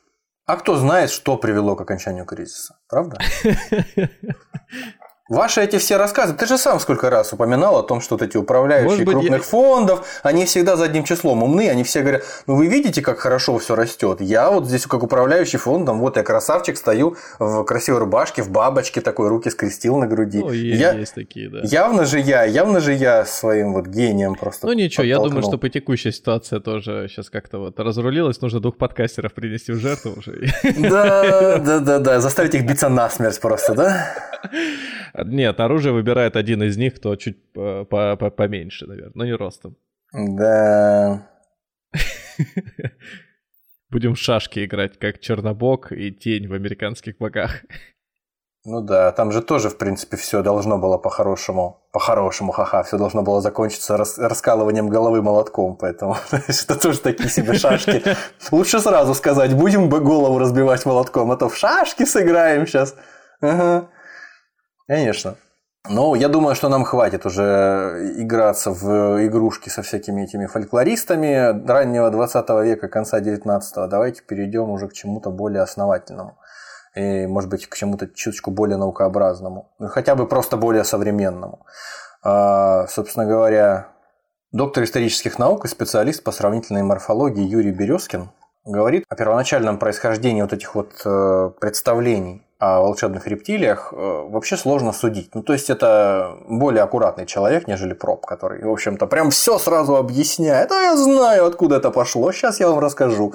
А кто знает, что привело к окончанию кризиса, правда? Ваши эти все рассказы, ты же сам сколько раз упоминал о том, что вот эти управляющие быть, крупных я... фондов, они всегда задним числом умны, они все говорят, ну вы видите, как хорошо все растет. Я вот здесь как управляющий фондом, вот я красавчик, стою в красивой рубашке, в бабочке, такой руки скрестил на груди. Ну, есть, я... есть такие, да. Явно же я, явно же я своим вот гением просто Ну ничего, я думаю, что по текущей ситуации тоже сейчас как-то вот разрулилось, нужно двух подкастеров принести в жертву уже. Да, да, да, да, заставить их биться насмерть просто, да? Нет, оружие выбирает один из них, кто чуть поменьше, наверное, но не ростом. Да. Будем в шашки играть, как Чернобог и Тень в американских богах. Ну да, там же тоже, в принципе, все должно было по-хорошему, по-хорошему, ха-ха, все должно было закончиться рас- раскалыванием головы молотком, поэтому это тоже такие себе шашки. Лучше сразу сказать, будем бы голову разбивать молотком, а то в шашки сыграем сейчас. Ага. Конечно. Но я думаю, что нам хватит уже играться в игрушки со всякими этими фольклористами раннего 20 века, конца 19 Давайте перейдем уже к чему-то более основательному. И, может быть, к чему-то чуточку более наукообразному. Ну, хотя бы просто более современному. А, собственно говоря, доктор исторических наук и специалист по сравнительной морфологии Юрий Березкин говорит о первоначальном происхождении вот этих вот э, представлений о волшебных рептилиях э, вообще сложно судить. Ну, то есть это более аккуратный человек, нежели проб, который, в общем-то, прям все сразу объясняет. А я знаю, откуда это пошло, сейчас я вам расскажу.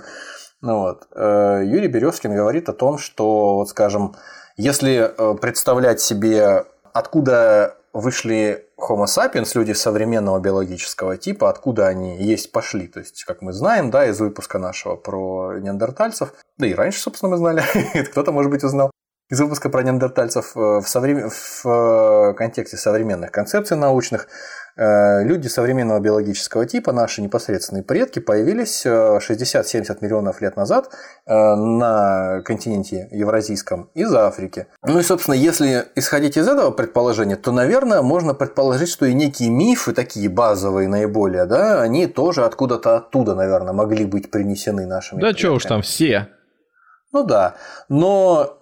Ну, вот. Э, Юрий Березкин говорит о том, что, вот скажем, если представлять себе, откуда вышли Homo sapiens, люди современного биологического типа, откуда они есть пошли. То есть, как мы знаем, да, из выпуска нашего про неандертальцев, да и раньше, собственно, мы знали, кто-то, может быть, узнал, из выпуска про неандертальцев э, в, соврем... в э, контексте современных концепций научных, Э, люди современного биологического типа, наши непосредственные предки, появились 60-70 э, миллионов лет назад на континенте Евразийском из Африки. Ну и, собственно, если исходить из этого предположения, то, наверное, можно предположить, что и некие мифы, такие базовые наиболее, да, они тоже откуда-то оттуда, наверное, могли быть принесены нашими Да что уж там, все. Ну да, но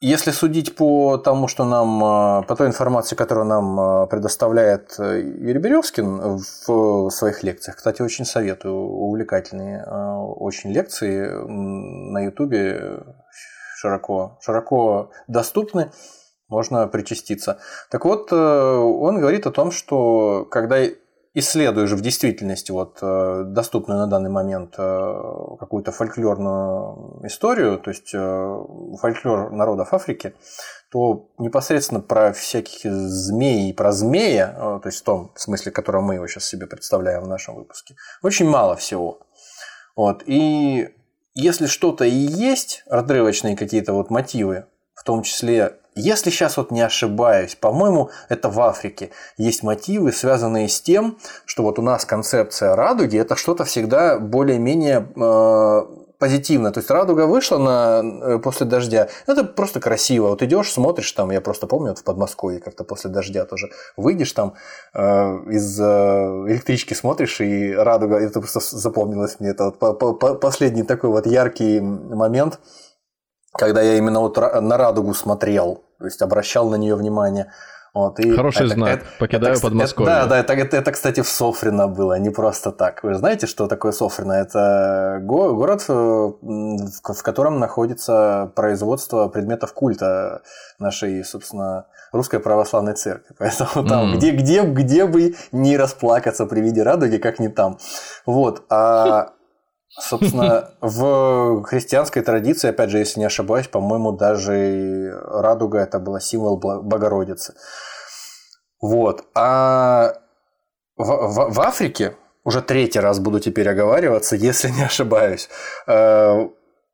если судить по тому, что нам, а, по той информации, которую нам а, предоставляет э, Юрий Березкин в своих лекциях, кстати, очень советую, увлекательные очень лекции на Ютубе широко, широко доступны, можно причаститься. Так вот, э, он говорит о том, что когда исследуешь в действительности вот э, доступную на данный момент э, какую-то фольклорную историю, то есть э, фольклор народов Африки, то непосредственно про всяких змей и про змея, то есть в том смысле, который мы его сейчас себе представляем в нашем выпуске, очень мало всего. Вот. И если что-то и есть, отрывочные какие-то вот мотивы в том числе, если сейчас вот не ошибаюсь, по-моему, это в Африке, есть мотивы, связанные с тем, что вот у нас концепция радуги – это что-то всегда более-менее э, позитивно. То есть радуга вышла на, э, после дождя. Это просто красиво. Вот идешь, смотришь там, я просто помню, вот в Подмосковье как-то после дождя тоже выйдешь там э, из э, электрички смотришь, и радуга, это просто запомнилось мне. Это вот по, по, последний такой вот яркий момент, когда я именно вот на радугу смотрел, то есть обращал на нее внимание. Вот, и Хороший это, знак. Это, Покидаю это, Подмосковье. Это, да, да, это, это, это, кстати, в Софрино было, не просто так. Вы знаете, что такое Софрино? Это город, э, в котором находится производство предметов культа нашей, собственно, русской православной церкви. Поэтому там, mm. где, где, где бы не расплакаться при виде радуги, как не там. Вот. А Собственно, в христианской традиции, опять же, если не ошибаюсь, по-моему, даже радуга это была символ Богородицы. Вот. А в, в, в Африке, уже третий раз буду теперь оговариваться, если не ошибаюсь, э,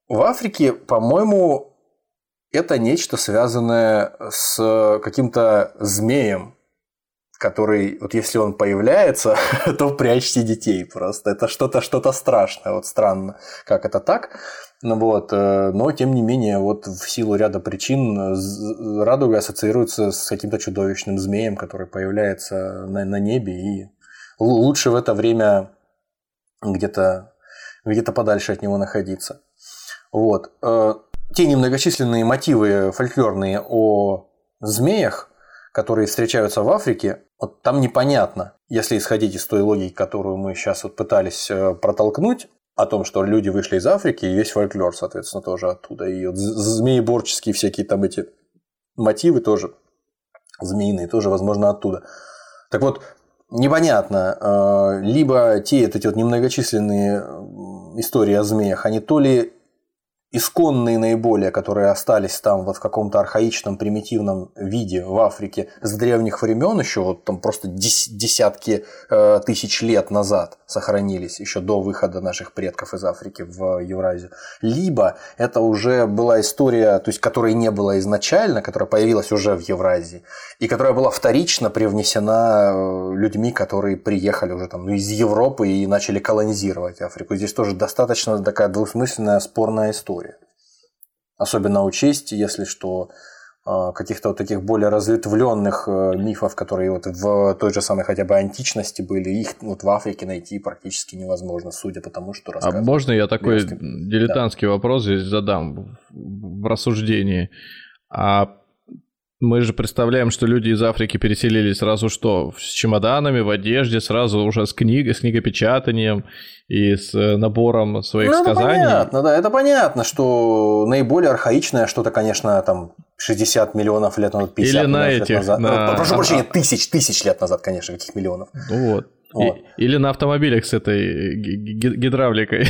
в Африке, по-моему, это нечто связанное с каким-то змеем, который, вот если он появляется, то прячьте детей просто. Это что-то что-то страшное, вот странно, как это так. Ну вот, э, но тем не менее, вот в силу ряда причин радуга ассоциируется с каким-то чудовищным змеем, который появляется на, на небе, и лучше в это время где-то где-то подальше от него находиться. Вот. Э, те немногочисленные мотивы фольклорные о змеях, которые встречаются в Африке, вот там непонятно, если исходить из той логики, которую мы сейчас вот пытались э, протолкнуть, о том, что люди вышли из Африки, и весь фольклор, соответственно, тоже оттуда. И вот змееборческие всякие там эти мотивы тоже, змеиные, тоже, возможно, оттуда. Так вот, непонятно, э, либо те эти вот немногочисленные истории о змеях, они то ли исконные наиболее, которые остались там вот в каком-то архаичном, примитивном виде в Африке с древних времен, еще вот там просто десятки э, тысяч лет назад сохранились, еще до выхода наших предков из Африки в Евразию. Либо это уже была история, то есть которой не было изначально, которая появилась уже в Евразии, и которая была вторично привнесена э, людьми, которые приехали уже там ну, из Европы и начали колонизировать Африку. Здесь тоже достаточно такая двусмысленная, спорная история. Особенно учесть, если что, а, каких-то вот таких более разветвленных э, мифов, которые вот в той же самой хотя бы античности были, их вот в Африке найти практически невозможно, судя по тому, что А можно я такой дилетантский да. вопрос здесь задам в рассуждении? А мы же представляем, что люди из Африки переселились сразу что? С чемоданами, в одежде, сразу уже с книгой, с книгопечатанием и с э, набором своих ну, сказаний. Это понятно, да, это понятно, что наиболее архаичное что-то, конечно, там 60 миллионов лет назад, 50 Или миллионов на этих, лет назад. На... Ну, прошу прощения, тысяч, тысяч лет назад, конечно, каких миллионов. Ну вот. Вот. И, или на автомобилях с этой гидравликой.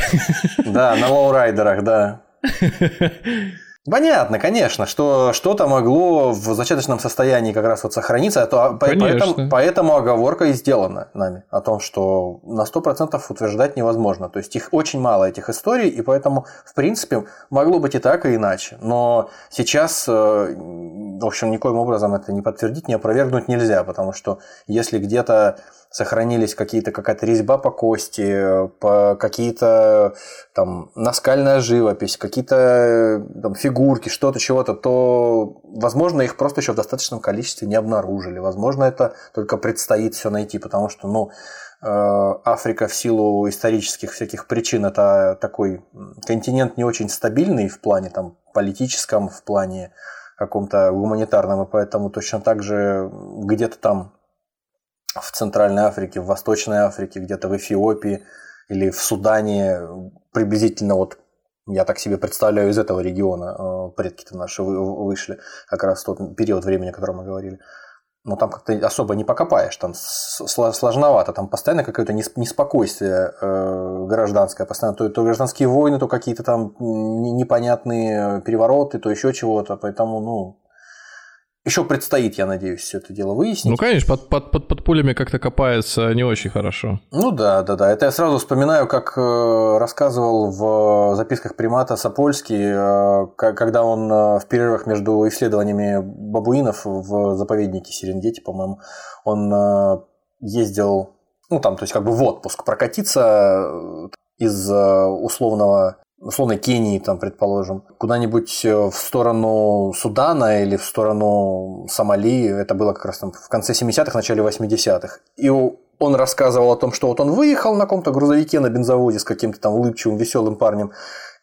Да, на лоурайдерах, да. Понятно, конечно, что что-то могло в зачаточном состоянии как раз вот сохраниться, а то, поэтому, поэтому оговорка и сделана нами о том, что на 100% утверждать невозможно. То есть их очень мало этих историй, и поэтому, в принципе, могло быть и так, и иначе. Но сейчас, э, в общем, никоим образом это не подтвердить, не опровергнуть нельзя, потому что если где-то сохранились какие-то какая-то резьба по кости, по какие-то там наскальная живопись, какие-то там фигурки, что-то чего-то, то, возможно, их просто еще в достаточном количестве не обнаружили. Возможно, это только предстоит все найти, потому что, ну, э, Африка в силу исторических всяких причин это такой континент не очень стабильный в плане там политическом, в плане каком-то гуманитарном, и поэтому точно так же где-то там в Центральной Африке, в Восточной Африке, где-то в Эфиопии или в Судане, приблизительно вот я так себе представляю, из этого региона э, предки-то наши вышли, как раз тот период времени, о котором мы говорили. Но там как-то особо не покопаешь, там сложновато, там постоянно какое-то неспокойствие э, гражданское, постоянно то, то гражданские войны, то какие-то там непонятные перевороты, то еще чего-то, поэтому, ну, еще предстоит, я надеюсь, все это дело выяснить. Ну, конечно, под, под, под, под пулями как-то копается не очень хорошо. Ну да, да, да. Это я сразу вспоминаю, как э, рассказывал в записках примата Сапольский, э, когда он э, в перерывах между исследованиями бабуинов в заповеднике Серенгети, по-моему, он э, ездил, ну там, то есть как бы в отпуск прокатиться э, из э, условного условной Кении, там, предположим, куда-нибудь э, в сторону Судана или в сторону Сомали, это было как раз там в конце 70-х, начале 80-х. И он рассказывал о том, что вот он выехал на каком-то грузовике на бензовозе с каким-то там улыбчивым, веселым парнем,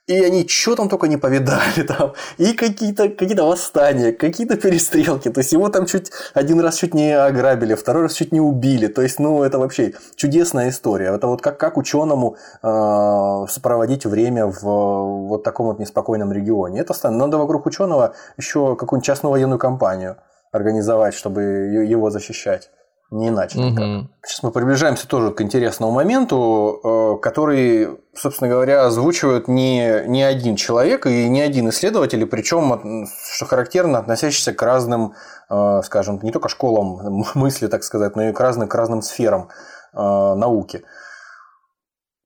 и они что там только не повидали там. И какие-то какие восстания, какие-то перестрелки. То есть его там чуть один раз чуть не ограбили, второй раз чуть не убили. То есть, ну, это вообще чудесная история. Это вот как, как ученому э, сопроводить время в вот таком вот неспокойном регионе. Это. Надо вокруг ученого еще какую-нибудь частную военную компанию организовать, чтобы его защищать. Не иначе угу. никак. Сейчас мы приближаемся тоже к интересному моменту, э, который, собственно говоря, озвучивает не, не один человек и не один исследователь, причем, что характерно, относящийся к разным, э, скажем, не только школам мысли, так сказать, но и к разным, к разным сферам э, науки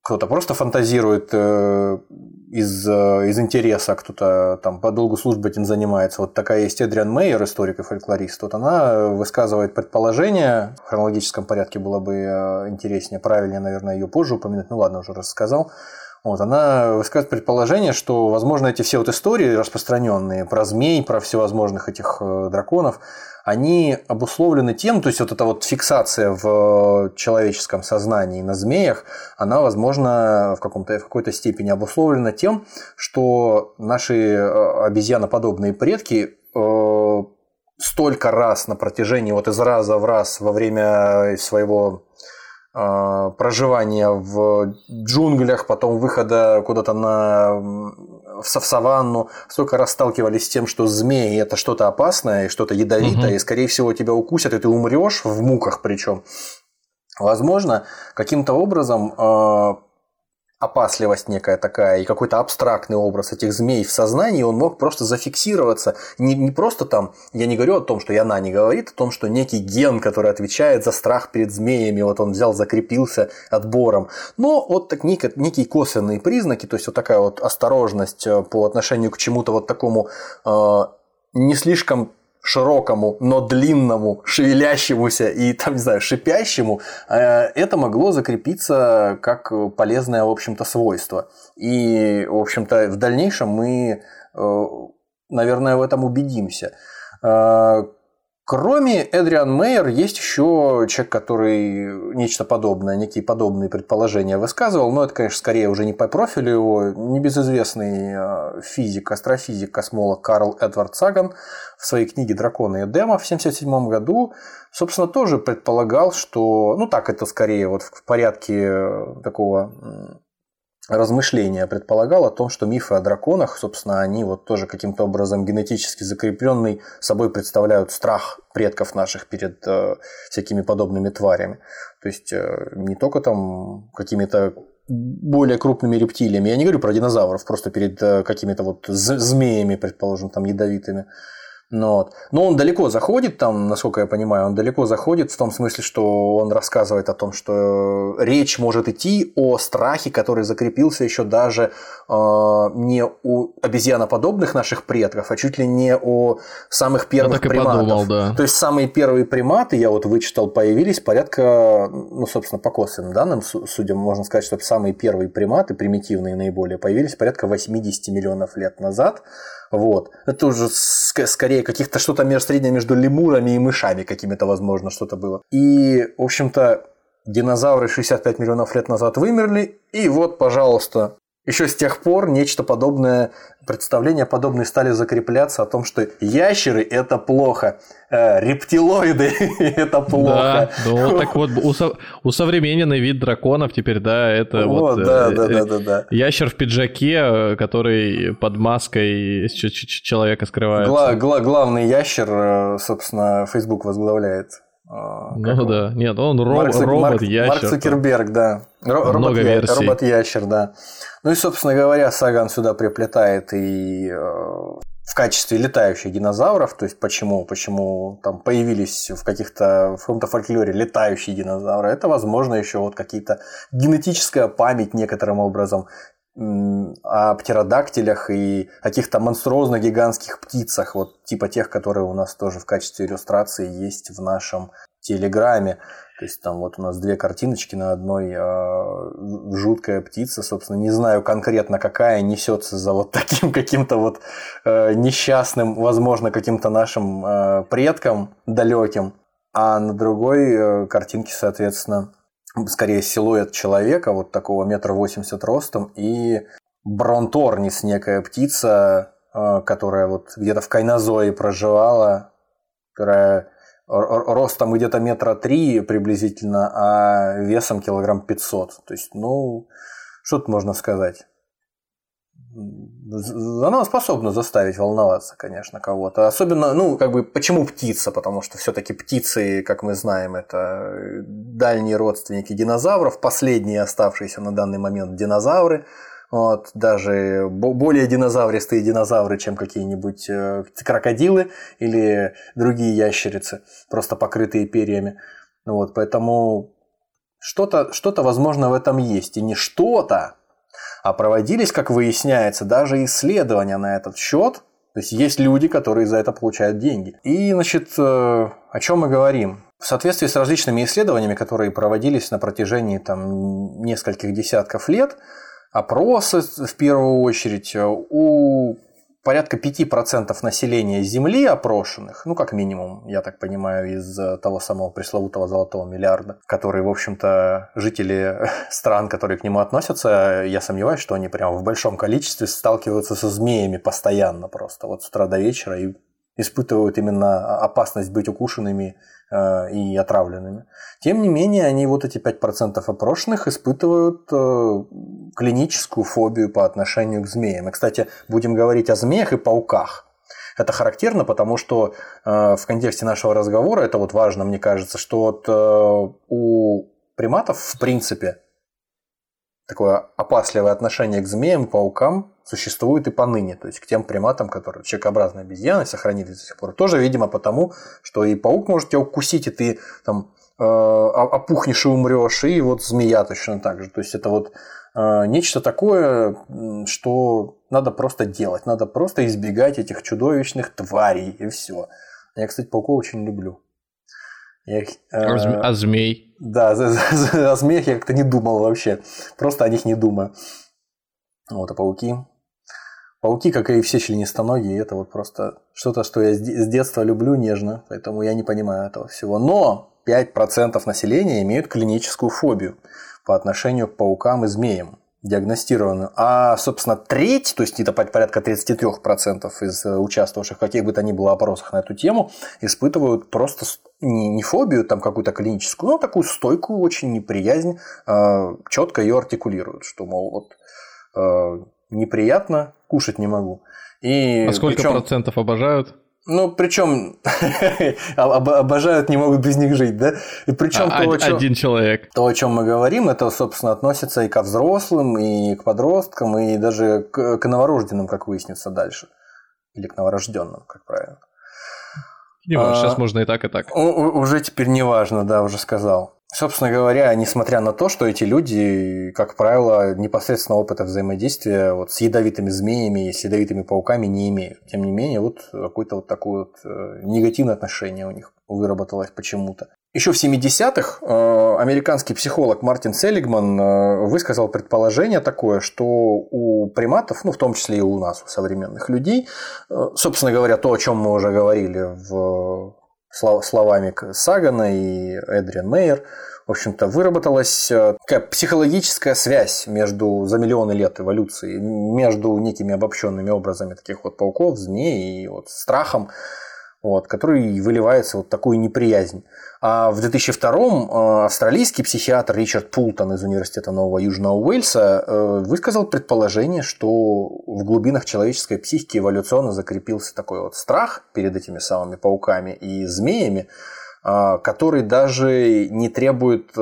кто-то просто фантазирует э, из, э, из интереса, кто-то там по долгу службы этим занимается. Вот такая есть Эдриан Мейер, историк и фольклорист. Вот она высказывает предположение, в хронологическом порядке было бы э, интереснее, правильнее, наверное, ее позже упомянуть, ну ладно, уже рассказал. Вот, она высказывает предположение, что, возможно, эти все вот истории распространенные про змей, про всевозможных этих драконов, они обусловлены тем, то есть вот эта вот фиксация в человеческом сознании на змеях, она, возможно, в, каком-то, в какой-то степени обусловлена тем, что наши э, обезьяноподобные предки э, столько раз на протяжении, вот из раза в раз во время своего э, проживания в джунглях, потом выхода куда-то на в саванну, столько раз сталкивались с тем, что змеи это что-то опасное, что-то ядовитое, угу. и скорее всего тебя укусят, и ты умрешь в муках причем. Возможно, каким-то образом э, опасливость некая такая и какой-то абстрактный образ этих змей в сознании, он мог просто зафиксироваться. Не, не просто там, я не говорю о том, что и она не говорит, о том, что некий ген, который отвечает за страх перед змеями, вот он взял, закрепился отбором. Но вот так некие, некие косвенные признаки, то есть вот такая вот осторожность э, по отношению к чему-то вот такому э, не слишком широкому, но длинному, шевелящемуся и, там, не знаю, шипящему, э, это могло закрепиться как полезное, в общем-то, свойство. И, в общем-то, в дальнейшем мы, э, наверное, в этом убедимся. Кроме Эдриан Мейер, есть еще человек, который нечто подобное, некие подобные предположения высказывал, но это, конечно, скорее уже не по профилю его, небезызвестный э, физик, астрофизик, космолог Карл Эдвард Саган в своей книге «Драконы и Эдема» в 1977 году, собственно, тоже предполагал, что, ну так это скорее вот в порядке э, такого размышления предполагал о том, что мифы о драконах, собственно, они вот тоже каким-то образом генетически закрепленный собой представляют страх предков наших перед э, всякими подобными тварями. То есть э, не только там какими-то более крупными рептилиями. Я не говорю про динозавров, просто перед э, какими-то вот змеями, предположим, там ядовитыми. Ну, вот. Но он далеко заходит, там, насколько я понимаю, он далеко заходит в том смысле, что он рассказывает о том, что речь может идти о страхе, который закрепился еще даже э, не у обезьяноподобных наших предков, а чуть ли не о самых первых я приматов. Подумал, да. То есть самые первые приматы, я вот вычитал, появились порядка, ну, собственно, по косвенным данным, судя, можно сказать, что самые первые приматы, примитивные наиболее, появились порядка 80 миллионов лет назад. Вот. Это уже скорее каких-то что-то между среднее между лемурами и мышами какими-то, возможно, что-то было. И, в общем-то, динозавры 65 миллионов лет назад вымерли, и вот, пожалуйста, еще с тех пор нечто подобное, представления подобные стали закрепляться о том, что ящеры – это плохо, э, рептилоиды – это плохо. Да, ну так вот, усовремененный вид драконов теперь, да, это вот, вот да, э, да, да, да, да. ящер в пиджаке, э, который под маской человека скрывается. Гла- гла- главный ящер, э, собственно, Facebook возглавляет. А, ну да, нет, он роб, Марк, робот-ящер. Марк Цукерберг, да. Ро- Много робот, версий. Робот-ящер, да. Ну и, собственно говоря, Саган сюда приплетает и э, в качестве летающих динозавров, то есть почему, почему там появились в каких-то в каком-то фольклоре летающие динозавры, это возможно еще вот какие-то генетическая память некоторым образом о птеродактилях и каких-то монструозно гигантских птицах, вот типа тех, которые у нас тоже в качестве иллюстрации есть в нашем телеграме. То есть там вот у нас две картиночки на одной э, жуткая птица, собственно, не знаю конкретно какая, несется за вот таким каким-то вот э, несчастным, возможно, каким-то нашим э, предком далеким. А на другой э, картинке, соответственно, скорее силуэт человека, вот такого метра восемьдесят ростом, и бронторнис, некая птица, э, которая вот где-то в Кайнозое проживала, которая ростом где-то метра три приблизительно, а весом килограмм 500. То есть, ну, что тут можно сказать? Она способна заставить волноваться, конечно, кого-то. Особенно, ну, как бы, почему птица? Потому что все-таки птицы, как мы знаем, это дальние родственники динозавров, последние оставшиеся на данный момент динозавры – вот, даже более динозавристые динозавры, чем какие-нибудь э, крокодилы или другие ящерицы, просто покрытые перьями. Вот, поэтому что-то, что-то, возможно, в этом есть. И не что-то, а проводились, как выясняется, даже исследования на этот счет. То есть есть люди, которые за это получают деньги. И, значит, э, о чем мы говорим? В соответствии с различными исследованиями, которые проводились на протяжении там, нескольких десятков лет, опросы в первую очередь э, у порядка 5% населения Земли опрошенных, ну, как минимум, я так понимаю, из э, того самого пресловутого золотого миллиарда, которые, в общем-то, жители стран, которые к нему относятся, я сомневаюсь, что они прямо в большом количестве сталкиваются со змеями постоянно просто, вот с утра до вечера, и испытывают именно опасность быть укушенными и отравленными. Тем не менее, они вот эти 5% опрошенных испытывают э, клиническую фобию по отношению к змеям. И, кстати, будем говорить о змеях и пауках. Это характерно, потому что э, в контексте нашего разговора, это вот важно, мне кажется, что вот у приматов, в принципе, такое опасливое отношение к змеям, паукам существует и поныне, то есть к тем приматам, которые человекообразные обезьяны сохранились до сих пор. Тоже, видимо, потому, что и паук может тебя укусить, и ты там э, опухнешь и умрешь, и вот змея точно так же. То есть это вот э, нечто такое, что надо просто делать, надо просто избегать этих чудовищных тварей, и все. Я, кстати, пауков очень люблю. Я, э, а змей? Да, о змеях я как-то не думал вообще. Просто о них не думаю. Вот, а пауки. Пауки, как и все членистоногие, это вот просто что-то, что я с детства люблю нежно, поэтому я не понимаю этого всего. Но 5% населения имеют клиническую фобию по отношению к паукам и змеям диагностированную. А, собственно, треть, то есть это порядка 33% из э, участвовавших каких бы то ни было опросах на эту тему, испытывают просто не, не фобию там какую-то клиническую, но такую стойкую очень неприязнь, э, четко ее артикулируют, что, мол, вот э, неприятно, кушать не могу. И а сколько причем, процентов обожают? Ну, причем обожают, не могут без них жить, да? И причем а, то, о чем, один человек. То, о чем мы говорим, это, собственно, относится и ко взрослым, и к подросткам, и даже к, к новорожденным, как выяснится дальше. Или к новорожденным, как правильно. Не важно, а, сейчас можно и так, и так. Уже теперь не важно, да, уже сказал. Собственно говоря, несмотря на то, что эти люди, как правило, непосредственно опыта взаимодействия вот с ядовитыми змеями и с ядовитыми пауками не имеют. Тем не менее, вот какое-то вот такое вот э, негативное отношение у них выработалось почему-то. Еще в 70-х э, американский психолог Мартин Селигман э, высказал предположение такое, что у приматов, ну в том числе и у нас, у современных людей, собственно говоря, то, о чем мы уже говорили в словами Сагана и Эдриан Мейер, в общем-то, выработалась э, такая психологическая связь между за миллионы лет эволюции, между некими обобщенными образами таких вот пауков, змей и вот страхом, вот, который выливается вот такую неприязнь. А в 2002-м э, австралийский психиатр Ричард Пултон из Университета Нового Южного Уэльса э, высказал предположение, что в глубинах человеческой психики эволюционно закрепился такой вот страх перед этими самыми пауками и змеями, который даже не требует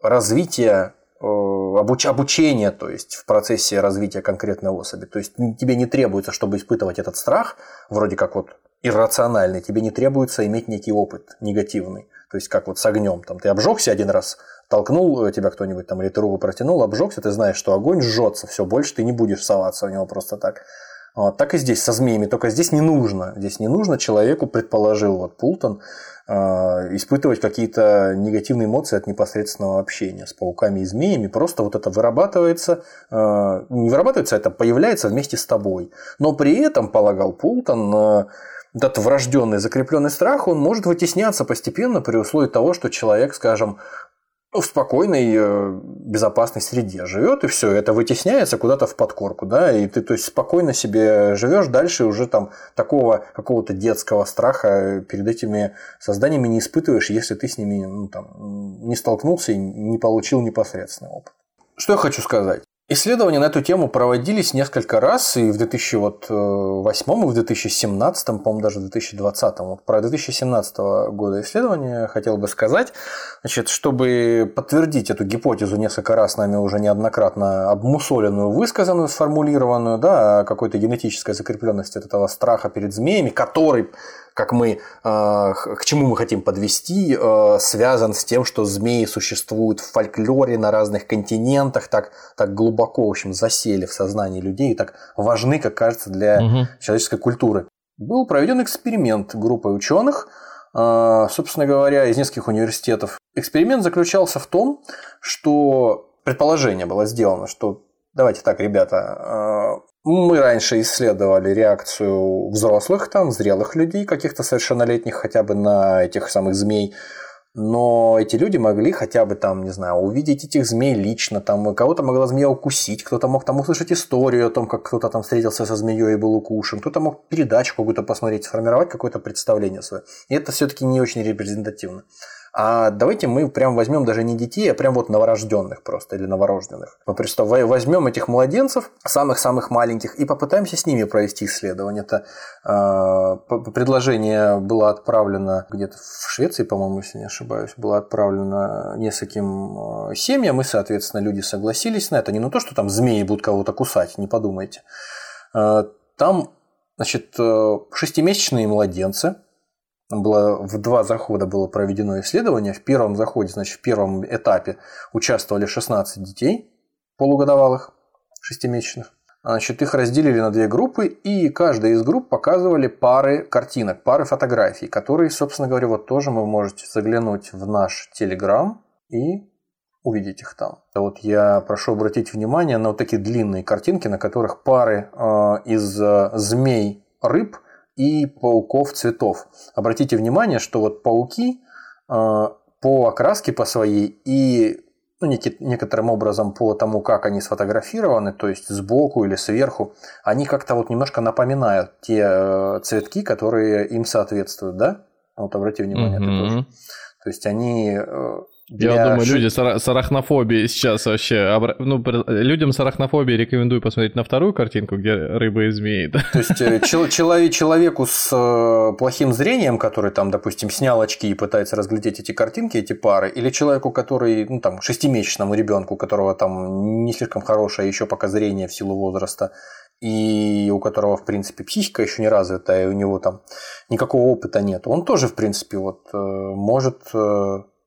развития обуч, обучения, то есть в процессе развития конкретной особи. То есть тебе не требуется, чтобы испытывать этот страх, вроде как вот иррациональный, тебе не требуется иметь некий опыт негативный. То есть как вот с огнем, там ты обжегся один раз, толкнул тебя кто-нибудь там, или ты руку протянул, обжегся, ты знаешь, что огонь жжется, все, больше ты не будешь соваться в него просто так. Так и здесь со змеями, только здесь не нужно. Здесь не нужно человеку, предположил вот Пултон, э, испытывать какие-то негативные эмоции от непосредственного общения с пауками и змеями. Просто вот это вырабатывается, э, не вырабатывается, это появляется вместе с тобой. Но при этом, полагал Пултон, э, этот врожденный закрепленный страх, он может вытесняться постепенно при условии того, что человек, скажем, в спокойной, э, безопасной среде живет, и все, это вытесняется куда-то в подкорку, да, и ты то есть, спокойно себе живешь дальше, уже там такого какого-то детского страха перед этими созданиями не испытываешь, если ты с ними ну, там, не столкнулся и не получил непосредственный опыт. Что я хочу сказать? Исследования на эту тему проводились несколько раз, и в 2008 и в 2017, по-моему, даже в 2020. Вот про 2017 года исследования хотел бы сказать. Значит, чтобы подтвердить эту гипотезу несколько раз нами уже неоднократно обмусоленную, высказанную, сформулированную, да, о какой-то генетической закрепленности от этого страха перед змеями, который как мы, а, к чему мы хотим подвести, а, связан с тем, что змеи существуют в фольклоре на разных континентах, так, так глубоко, в общем, засели в сознании людей и так важны, как кажется, для угу. человеческой культуры. Был проведен эксперимент группой ученых, а, собственно говоря, из нескольких университетов. Эксперимент заключался в том, что предположение было сделано, что давайте так, ребята, мы раньше исследовали реакцию взрослых, там, зрелых людей, каких-то совершеннолетних хотя бы на этих самых змей. Но эти люди могли хотя бы там, не знаю, увидеть этих змей лично, там кого-то могла змея укусить, кто-то мог там услышать историю о том, как кто-то там встретился со змеей и был укушен, кто-то мог передачу какую-то посмотреть, сформировать какое-то представление свое. И это все-таки не очень репрезентативно. А давайте мы прям возьмем даже не детей, а прям вот новорожденных просто или новорожденных. Мы просто возьмем этих младенцев, самых-самых маленьких, и попытаемся с ними провести исследование. Это э, предложение было отправлено где-то в Швеции, по-моему, если не ошибаюсь, было отправлено нескольким семьям, и, соответственно, люди согласились на это. Не на то, что там змеи будут кого-то кусать, не подумайте. Там, значит, шестимесячные младенцы – было в два захода было проведено исследование. В первом заходе, значит, в первом этапе участвовали 16 детей полугодовалых, шестимесячных. Значит, их разделили на две группы, и каждая из групп показывали пары картинок, пары фотографий, которые, собственно говоря, вот тоже вы можете заглянуть в наш Телеграм и увидеть их там. Вот я прошу обратить внимание на вот такие длинные картинки, на которых пары э, из э, змей рыб – и пауков цветов. Обратите внимание, что вот пауки э, по окраске по своей и ну, некоторым образом по тому, как они сфотографированы, то есть сбоку или сверху, они как-то вот немножко напоминают те э, цветки, которые им соответствуют, да? Вот обрати внимание, mm-hmm. ты тоже. То есть они э, я думаю, люди с арахнофобией сейчас вообще... Ну, людям с арахнофобией рекомендую посмотреть на вторую картинку, где рыбы и змеи. То есть э, человек, человеку с э, плохим зрением, который там, допустим, снял очки и пытается разглядеть эти картинки, эти пары, или человеку, который, ну там, шестимесячному ребенку, у которого там не слишком хорошее еще пока зрение в силу возраста, и у которого, в принципе, психика еще не развита, и у него там никакого опыта нет, он тоже, в принципе, вот э, может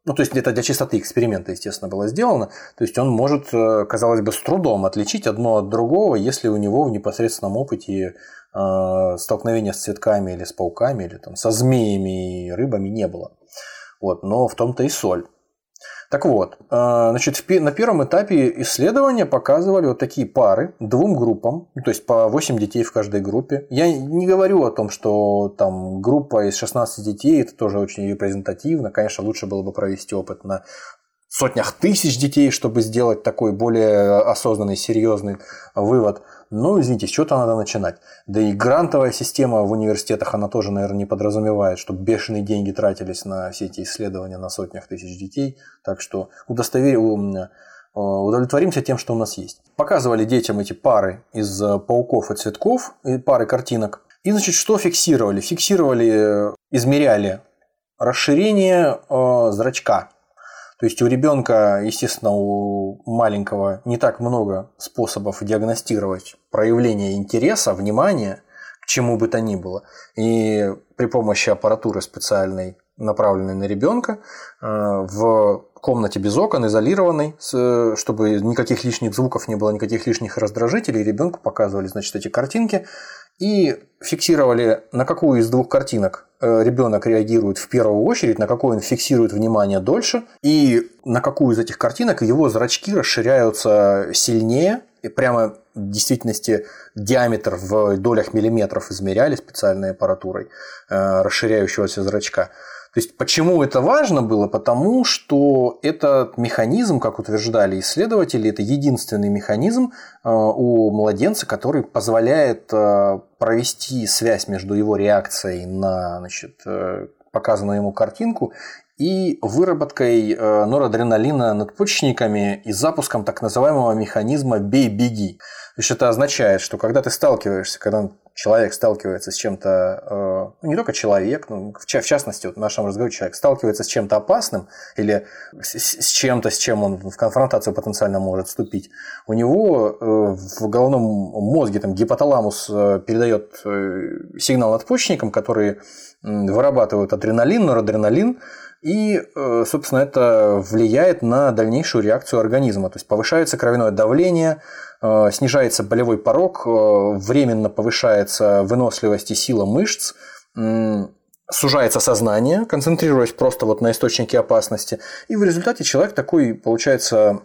ну, то есть это для чистоты эксперимента, естественно, было сделано. То есть он может, э, казалось бы, с трудом отличить одно от другого, если у него в непосредственном опыте э, столкновения с цветками или с пауками, или там, со змеями и рыбами не было. Вот, но в том-то и соль. Так вот, э, значит, на первом этапе исследования показывали вот такие пары двум группам, то есть по 8 детей в каждой группе. Я не говорю о том, что там группа из 16 детей, это тоже очень репрезентативно. Конечно, лучше было бы провести опыт на сотнях тысяч детей, чтобы сделать такой более осознанный, серьезный вывод. Ну, извините, с чего-то надо начинать. Да и грантовая система в университетах, она тоже, наверное, не подразумевает, чтобы бешеные деньги тратились на все эти исследования на сотнях тысяч детей. Так что удостовер... Э, удовлетворимся тем, что у нас есть. Показывали детям эти пары из э, пауков и цветков, и пары картинок. И, значит, что фиксировали? Фиксировали, э, измеряли расширение зрачка То есть у ребенка, естественно, у маленького не так много способов диагностировать проявление интереса, внимания к чему бы то ни было. И при помощи аппаратуры специальной, направленной на ребенка, э, в комнате без окон, изолированной, чтобы никаких лишних звуков не было, никаких лишних раздражителей, ребенку показывали, значит, эти картинки и фиксировали, на какую из двух картинок Э, ребенок реагирует в первую очередь, на какой он фиксирует внимание дольше, и на какую из этих картинок его зрачки расширяются сильнее, и прямо в действительности диаметр в долях миллиметров измеряли специальной аппаратурой э, расширяющегося зрачка. То есть почему это важно было? Потому что этот механизм, как утверждали исследователи, это единственный механизм э, у младенца, который позволяет э, провести связь между его реакцией на значит, э, показанную ему картинку и выработкой норадреналина надпочечниками и запуском так называемого механизма «бей-беги». То есть это означает, что когда ты сталкиваешься, когда человек сталкивается с чем-то, э, ну, не только человек, но в частности, вот в нашем разговоре человек сталкивается с чем-то опасным или с чем-то, с чем он в конфронтацию потенциально может вступить, у него э, в головном мозге там, гипоталамус э, передает сигнал надпочечникам, которые вырабатывают адреналин, норадреналин, и, собственно, это влияет на дальнейшую реакцию организма. То есть повышается кровяное давление, снижается болевой порог, э, временно повышается выносливость и сила мышц, сужается сознание, концентрируясь просто вот на источнике опасности, и в результате человек такой получается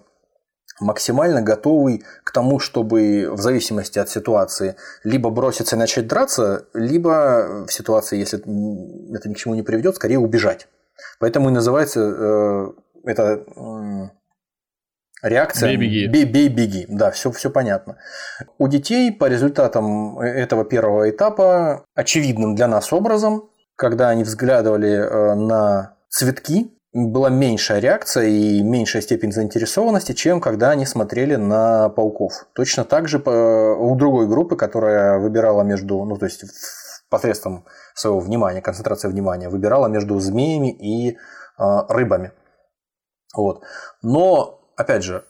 максимально готовый к тому, чтобы в зависимости от ситуации либо броситься и начать драться, либо в ситуации, если это ни к чему не приведет, скорее убежать. Поэтому и называется э, это Реакция бей-беги. Бей-беги, да, все, все понятно. У детей по результатам этого первого этапа очевидным для нас образом, когда они взглядывали э, на цветки, была меньшая реакция и меньшая степень заинтересованности, чем когда они смотрели на пауков. Точно так же у другой группы, которая выбирала между, ну то есть посредством своего внимания, концентрации внимания, выбирала между змеями и э, рыбами. Вот. Но опять же,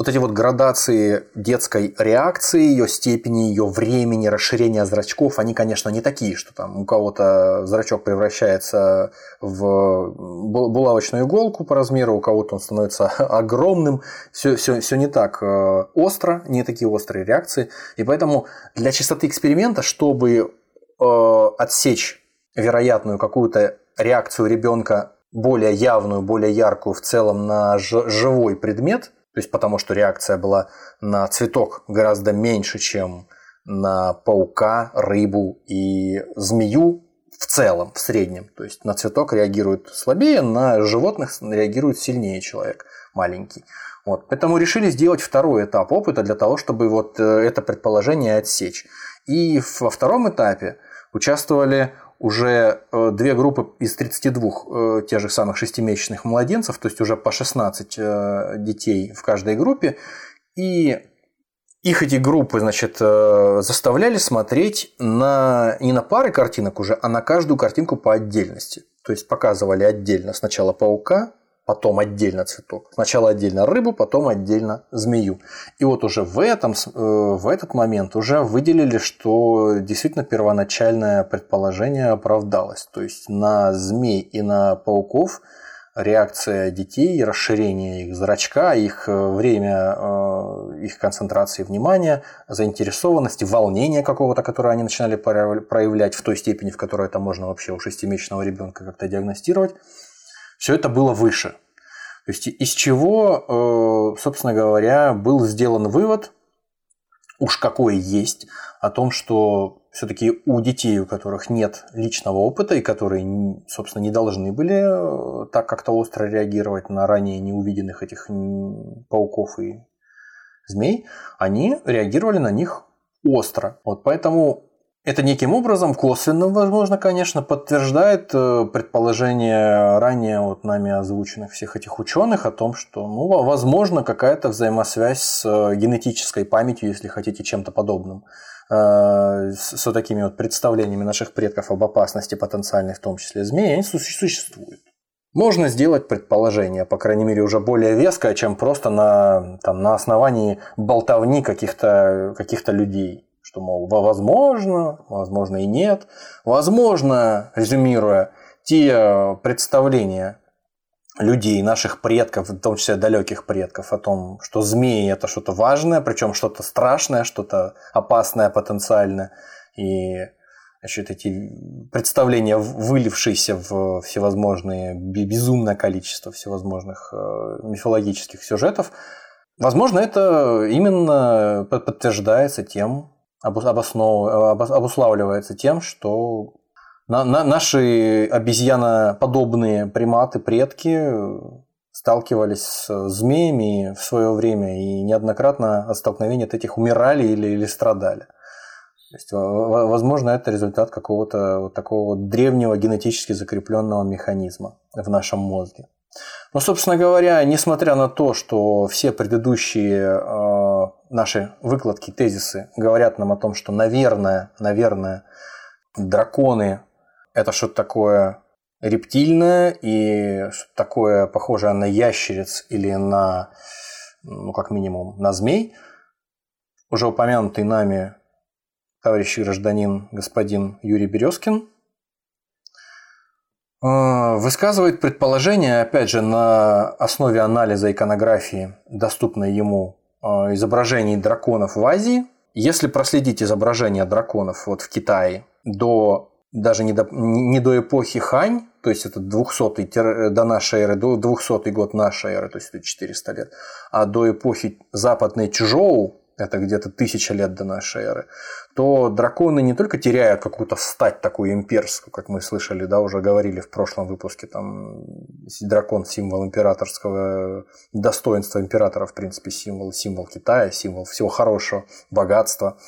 вот эти вот градации детской реакции, ее степени, ее времени, расширения зрачков, они, конечно, не такие, что там у кого-то зрачок превращается в булавочную иголку по размеру, у кого-то он становится огромным. Все, все, все не так э, остро, не такие острые реакции. И поэтому для чистоты эксперимента, чтобы э, отсечь вероятную какую-то реакцию ребенка более явную, более яркую в целом на живой предмет, то есть потому что реакция была на цветок гораздо меньше, чем на паука, рыбу и змею в целом, в среднем. То есть на цветок реагирует слабее, на животных реагирует сильнее человек маленький. Вот. Поэтому решили сделать второй этап опыта для того, чтобы вот э, это предположение отсечь. И во втором этапе участвовали уже э, две группы из 32 э, тех же самых шестимесячных младенцев, то есть уже по 16 э, детей в каждой группе, и их эти группы, значит, заставляли смотреть на, не на пары картинок уже, а на каждую картинку по отдельности. То есть показывали отдельно сначала паука, потом отдельно цветок. Сначала отдельно рыбу, потом отдельно змею. И вот уже в, этом, э, в этот момент уже выделили, что действительно первоначальное предположение оправдалось. То есть на змей и на пауков реакция детей, расширение их зрачка, их э, время, э, их концентрации внимания, заинтересованности, волнения какого-то, которое они начинали проявлять в той степени, в которой это можно вообще у шестимесячного ребенка как-то диагностировать, все это было выше. То есть из чего, э, собственно говоря, был сделан вывод, уж какой есть, о том, что все-таки у детей, у которых нет личного опыта и которые, собственно, не должны были э, так как-то остро реагировать на ранее неувиденных этих пауков и змей, они реагировали на них остро. Вот поэтому это неким образом, косвенным, возможно, конечно, подтверждает э, предположение ранее вот нами озвученных всех этих ученых о том, что, ну, возможно, какая-то взаимосвязь с э, генетической памятью, если хотите, чем-то подобным, э, с, такими вот представлениями наших предков об опасности потенциальной, в том числе змеи, они существуют. можно сделать предположение, по крайней мере, уже более веское, чем просто на, там, на основании болтовни каких-то каких людей. Что, мол, возможно, возможно и нет. Возможно, резюмируя, те представления людей, наших предков, в том числе далеких предков, о том, что змеи это что-то важное, причем что-то страшное, что-то опасное потенциально. И значит, эти представления, вылившиеся в всевозможные, безумное количество всевозможных э, мифологических сюжетов, возможно, это именно подтверждается тем, обоснов... обуславливается тем, что на, на, наши обезьяноподобные приматы, предки сталкивались с змеями в свое время и неоднократно от столкновений от этих умирали или, или страдали. То есть, возможно, это результат какого-то вот такого древнего генетически закрепленного механизма в нашем мозге. Но, собственно говоря, несмотря на то, что все предыдущие э, наши выкладки, тезисы говорят нам о том, что, наверное, наверное, драконы это что-то такое рептильное и что-то такое похожее на ящериц или на, ну, как минимум, на змей. Уже упомянутый нами товарищ гражданин господин Юрий Березкин э, высказывает предположение, опять же, на основе анализа иконографии, доступной ему изображений драконов в Азии. Если проследить изображения драконов вот в Китае до даже не до, не до эпохи Хань, то есть это 200 до нашей эры, до 200 год нашей эры, то есть это 400 лет, а до эпохи западной Чжоу, это где-то тысяча лет до нашей эры, то драконы не только теряют какую-то стать такую имперскую, как мы слышали, да, уже говорили в прошлом выпуске, там дракон символ императорского достоинства императора, в принципе, символ, символ Китая, символ всего хорошего, богатства,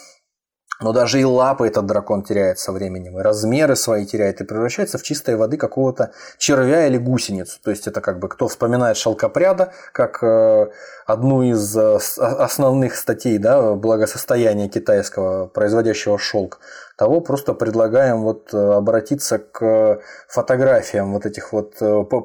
но даже и лапы этот дракон теряет со временем, и размеры свои теряет, и превращается в чистой воды какого-то червя или гусеницу. То есть это как бы кто вспоминает шелкопряда, как э, одну из э, основных статей да, благосостояния китайского, производящего шелк, того просто предлагаем вот э, обратиться к фотографиям вот этих вот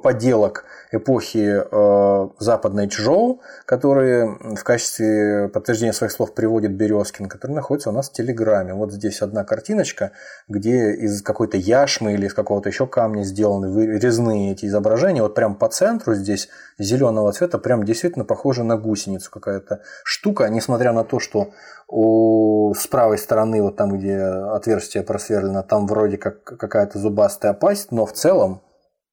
поделок эпохи э, западной Чжоу, которые в качестве подтверждения своих слов приводит Березкин, который находится у нас в Телеграме. Вот здесь одна картиночка, где из какой-то яшмы или из какого-то еще камня сделаны резные эти изображения. Вот прям по центру здесь зеленого цвета прям действительно похоже на гусеницу какая-то штука, несмотря на то, что у, с правой стороны, вот там, где отверстие просверлено, там вроде как какая-то зубастая пасть, но в целом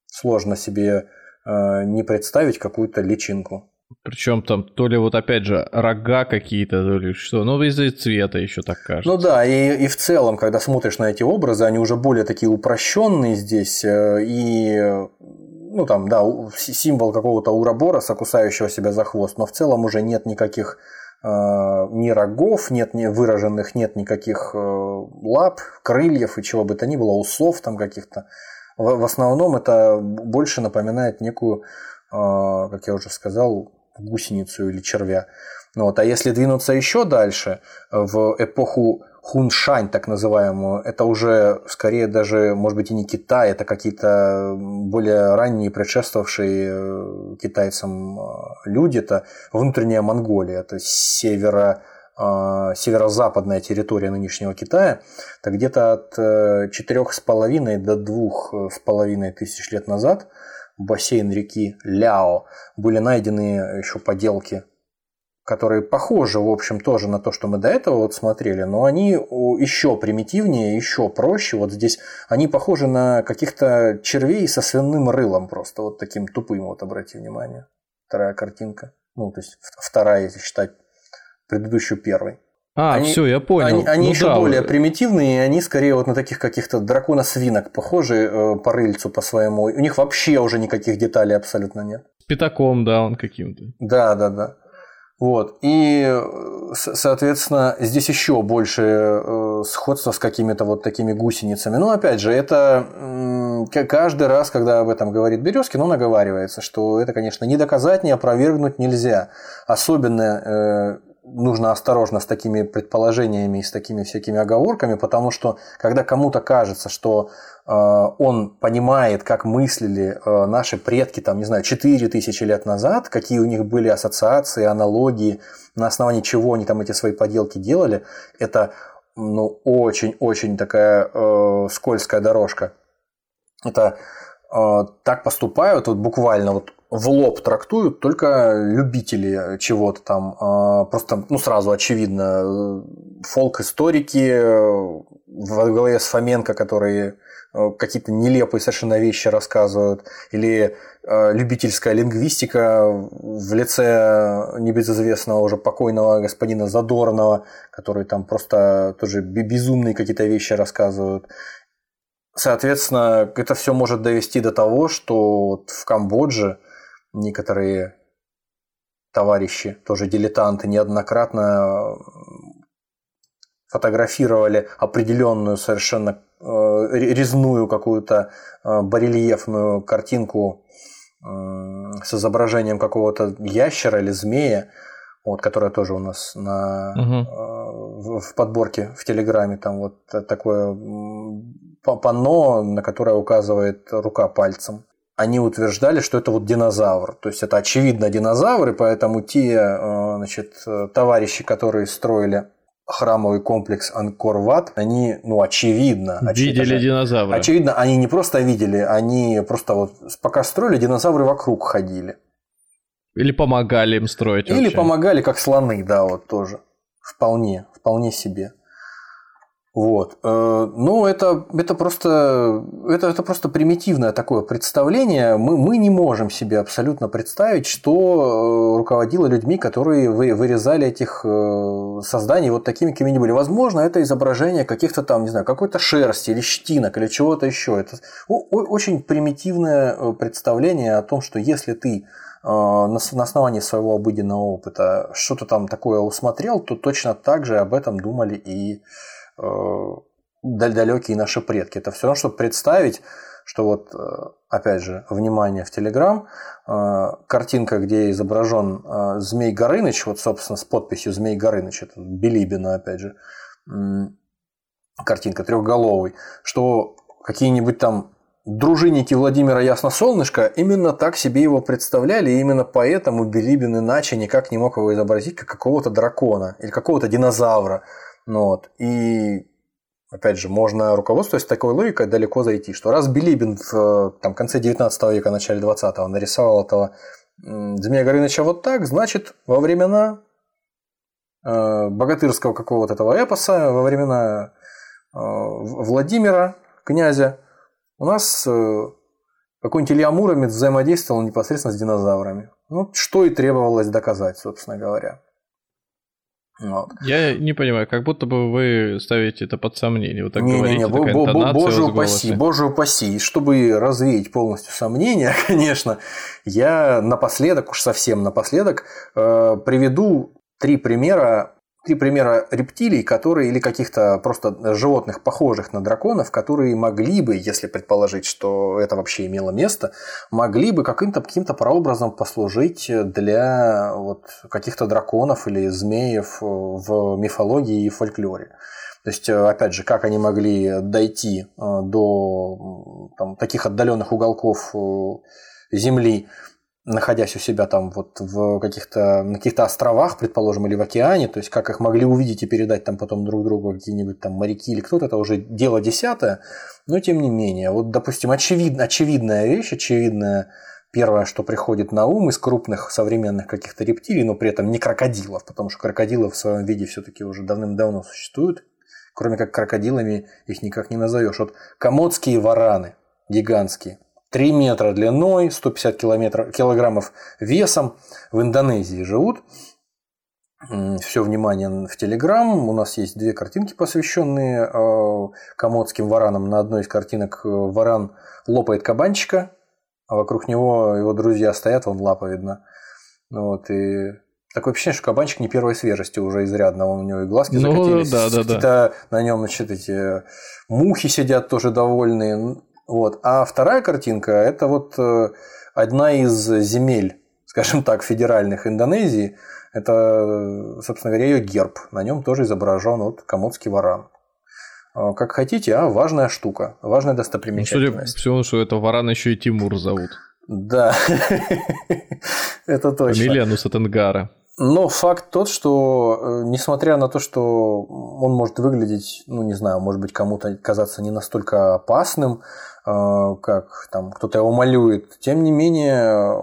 сложно себе Э, не представить какую-то личинку. Причем там то ли вот опять же рога какие-то, то ли что, ну из-за цвета еще так кажется. Ну да, и, и в целом, когда смотришь на эти образы, они уже более такие упрощенные здесь, э, и ну там, да, символ какого-то уробороса, кусающего себя за хвост, но в целом уже нет никаких ни рогов, нет ни выраженных, нет никаких лап, крыльев и чего бы то ни было, усов там каких-то. В, основном это больше напоминает некую, а, как я уже сказал, гусеницу или червя. Вот. А если двинуться еще дальше, в эпоху Хуншань, так называемую, это уже скорее даже, может быть, и не Китай, это какие-то более ранние, предшествовавшие э, китайцам а, люди, это внутренняя Монголия, это северо а, северо-западная территория нынешнего Китая, то где-то от 4,5 э, до 2,5 тысяч лет назад бассейн реки Ляо были найдены еще поделки, которые похожи, в общем, тоже на то, что мы до этого вот смотрели, но они еще примитивнее, еще проще. Вот здесь они похожи на каких-то червей со свиным рылом просто, вот таким тупым, вот обрати внимание. Вторая картинка. Ну, то есть вторая, если считать предыдущую первой. А, они, все, я понял. Они, они ну, еще да, более примитивные, и они скорее вот на таких каких-то дракона-свинок похожи э, по рыльцу по своему. У них вообще уже никаких деталей абсолютно нет. С пятаком, да, он каким-то. Да, да, да. Вот. И, соответственно, здесь еще больше э, сходства с какими-то вот такими гусеницами. Но, опять же, это каждый раз, когда об этом говорит Березкин, он оговаривается, что это, конечно, не доказать, не опровергнуть нельзя. Особенно э, нужно осторожно с такими предположениями и с такими всякими оговорками, потому что когда кому-то кажется, что он понимает, как мыслили наши предки, там, не знаю, 4 тысячи лет назад, какие у них были ассоциации, аналогии, на основании чего они там эти свои поделки делали, это ну, очень-очень такая э, скользкая дорожка. Это э, так поступают, вот буквально вот в лоб трактуют только любители чего-то там. Э, просто, ну, сразу очевидно, фолк-историки во главе с Фоменко, которые э, какие-то нелепые совершенно вещи рассказывают, или э, любительская лингвистика в лице небезызвестного уже покойного господина Задорнова, который там просто тоже безумные какие-то вещи рассказывают. Соответственно, это все может довести до того, что в Камбодже некоторые товарищи, тоже дилетанты, неоднократно фотографировали определенную совершенно э, резную какую-то э, барельефную картинку с изображением какого-то ящера или змея, вот, которая тоже у нас на, угу. в подборке в Телеграме, там вот такое панно, на которое указывает рука пальцем. Они утверждали, что это вот динозавр. То есть это очевидно динозавр, и поэтому те значит, товарищи, которые строили храмовый комплекс Анкор-Ват, они, ну, очевидно... Видели очевидно, динозавра. Очевидно, они не просто видели, они просто вот пока строили, динозавры вокруг ходили. Или помогали им строить. Или вообще. помогали, как слоны, да, вот тоже. Вполне, вполне себе. Вот. Э, ну, это, это, просто, это, это просто примитивное такое представление. Мы, мы не можем себе абсолютно представить, что э, руководило людьми, которые вырезали этих э, созданий вот такими, какими они были. Возможно, это изображение каких-то там, не знаю, какой-то шерсти или щетинок или чего-то еще. Это очень примитивное представление о том, что если ты на основании своего обыденного опыта что-то там такое усмотрел, то точно так же об этом думали и далекие наши предки. Это все равно, чтобы представить, что вот, э, опять же, внимание в Телеграм, э, картинка, где изображен Змей Горыныч, вот, собственно, с подписью Змей Горыныч, это Билибина, опять же, картинка трехголовый, что какие-нибудь там дружинники Владимира Ясносолнышко именно так себе его представляли, и именно поэтому Билибин иначе никак не мог его изобразить как какого-то дракона или какого-то динозавра. Ну, вот. И опять же, можно, руководствуясь такой логикой, далеко зайти, что раз Билибин в там, конце 19 века, начале 20-го нарисовал этого Змея Горыныча вот так, значит, во времена э, богатырского какого-то этого эпоса, во времена э, Владимира, князя, у нас э, какой-нибудь Илья Муромец взаимодействовал непосредственно с динозаврами. Ну, что и требовалось доказать, собственно говоря. Вот. Я не понимаю, как будто бы вы ставите это под сомнение. Вы так не, говорите, не, не, такая бо, бо, боже упаси, боже упаси. Чтобы развеять полностью сомнения, конечно, я напоследок, уж совсем напоследок, э, приведу три примера три примера рептилий, которые или каких-то просто животных, похожих на драконов, которые могли бы, если предположить, что это вообще имело место, могли бы каким-то каким прообразом послужить для вот каких-то драконов или змеев в мифологии и фольклоре. То есть, опять же, как они могли дойти э, до там, таких отдаленных уголков э, Земли, находясь у себя там вот в каких-то, на каких-то островах, предположим, или в океане, то есть как их могли увидеть и передать там потом друг другу какие-нибудь там моряки или кто-то, это уже дело десятое, но тем не менее, вот, допустим, очевид, очевидная вещь, очевидная первое, что приходит на ум из крупных современных каких-то рептилий, но при этом не крокодилов, потому что крокодилы в своем виде все-таки уже давным-давно существуют, кроме как крокодилами их никак не назовешь. Вот комодские вараны гигантские, 3 метра длиной, 150 километров, килограммов весом. В Индонезии живут. Все внимание в Телеграм. У нас есть две картинки, посвященные э, комодским варанам. На одной из картинок э, варан лопает кабанчика, а вокруг него его друзья стоят, вон лапа видна. Вот, и Такое впечатление, что кабанчик не первой свежести уже изрядно, он у него и глазки ну, закатились, да, да, да. на нем, значит, эти мухи сидят тоже довольные. Вот. А вторая картинка – это вот э, одна из земель, скажем так, федеральных Индонезии. Это, собственно говоря, ее герб. На нем тоже изображен вот комодский варан. а, как хотите, а важная штука, важная Ну, судя достопримечательность. по всему, что это варана еще и Тимур зовут. Да, это точно. Фамилия Нусатенгара. Но факт тот, что э, несмотря на то, что он может выглядеть, ну не знаю, может быть кому-то казаться не настолько опасным, э, как там кто-то его малюет, тем не менее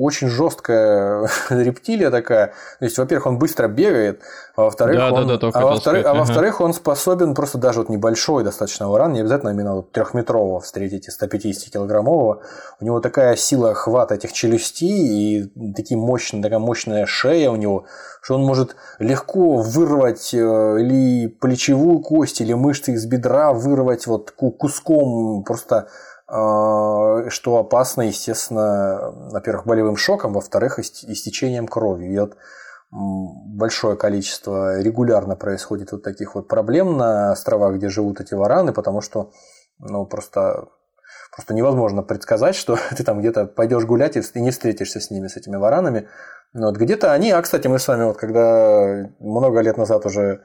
очень жесткая рептилия такая. То есть, во-первых, он быстро бегает, а во-вторых, Да, да, он, да, только а во-вторых, а ага. во-вторых, он способен просто даже вот небольшой достаточно варан, не обязательно именно вот трехметрового встретите, 150-килограммового. У него такая сила охвата этих челюстей и такие мощные, такая мощная шея у него, что он может легко вырвать э, или плечевую кость, или мышцы из бедра вырвать вот ку- куском просто э, что опасно, естественно, во-первых, болевым шоком, во-вторых, ист- истечением крови. И вот большое количество регулярно происходит вот таких вот проблем на островах, где живут эти вараны, потому что ну, просто, просто невозможно предсказать, что ты там где-то пойдешь гулять и не встретишься с ними, с этими варанами. Ну, вот где-то они, а, кстати, мы с вами вот когда много лет назад уже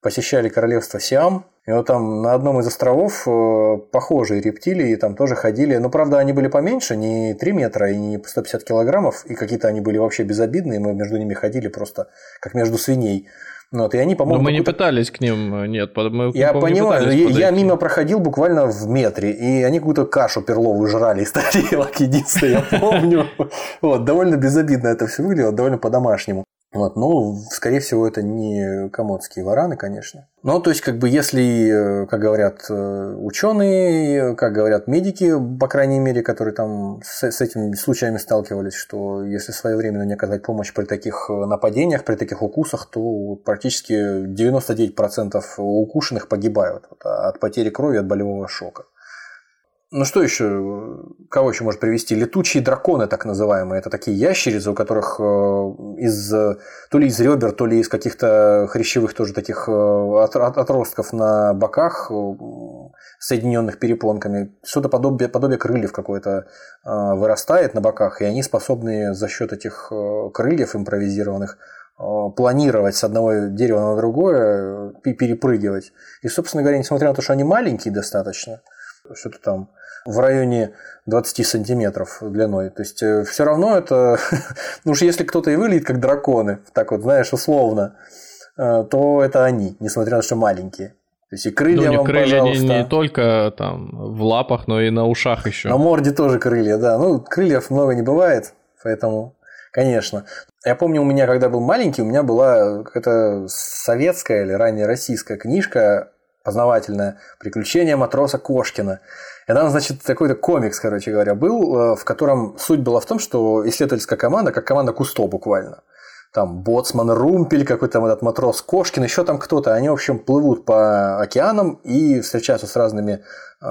посещали королевство Сиам, и вот там на одном из островов э, похожие рептилии там тоже ходили. Но, правда, они были поменьше, не 3 метра и не 150 килограммов, и какие-то они были вообще безобидные, мы между ними ходили просто как между свиней. Ну, вот, и они, Но по-моему, мы не пытались к ним, нет, мы, я не понимаю, я, я мимо проходил буквально в метре, и они какую-то кашу перловую жрали из тарелок, единственное, я помню. Вот, довольно безобидно это все выглядело, довольно по-домашнему. Вот, ну, скорее всего, это не комодские вараны, конечно. Ну, то есть, как бы, если, э, как говорят э, ученые, как говорят медики, по крайней мере, которые там с, с этими случаями сталкивались, что если своевременно не оказать помощь при таких э, нападениях, при таких укусах, то практически 99% укушенных погибают вот, от потери крови, от болевого шока. Ну что еще, кого еще может привести? Летучие драконы, так называемые. Это такие ящерицы, у которых э, из, э, то ли из ребер, то ли из каких-то хрящевых тоже таких э, от- от- отростков на боках, э, соединенных перепонками, что-то подобие, подобие крыльев какое-то э, вырастает на боках, и они способны за счет этих э, крыльев импровизированных э, планировать с одного дерева на другое, э, пе- перепрыгивать. И, собственно говоря, несмотря на то, что они маленькие достаточно, что-то там в районе 20 сантиметров длиной. То есть все равно это, ну уж если кто-то и выглядит как драконы, так вот, знаешь, условно, э, то это они, несмотря на то, что маленькие. То есть и Ну, крылья у них вам, крылья не, пожалуйста. не только там в лапах, но и на ушах еще. На морде тоже крылья, да. Ну, крыльев много не бывает, поэтому, конечно. Я помню, у меня, когда был маленький, у меня была какая-то советская или ранее российская книжка познавательная «Приключения матроса Кошкина». И там, значит, какой-то комикс, короче говоря, был, э, в котором суть была в том, что исследовательская команда, как команда Кусто буквально, там Боцман Румпель, какой-то там этот матрос Кошкин, еще там кто-то, они, в общем, плывут по океанам и встречаются с разными э,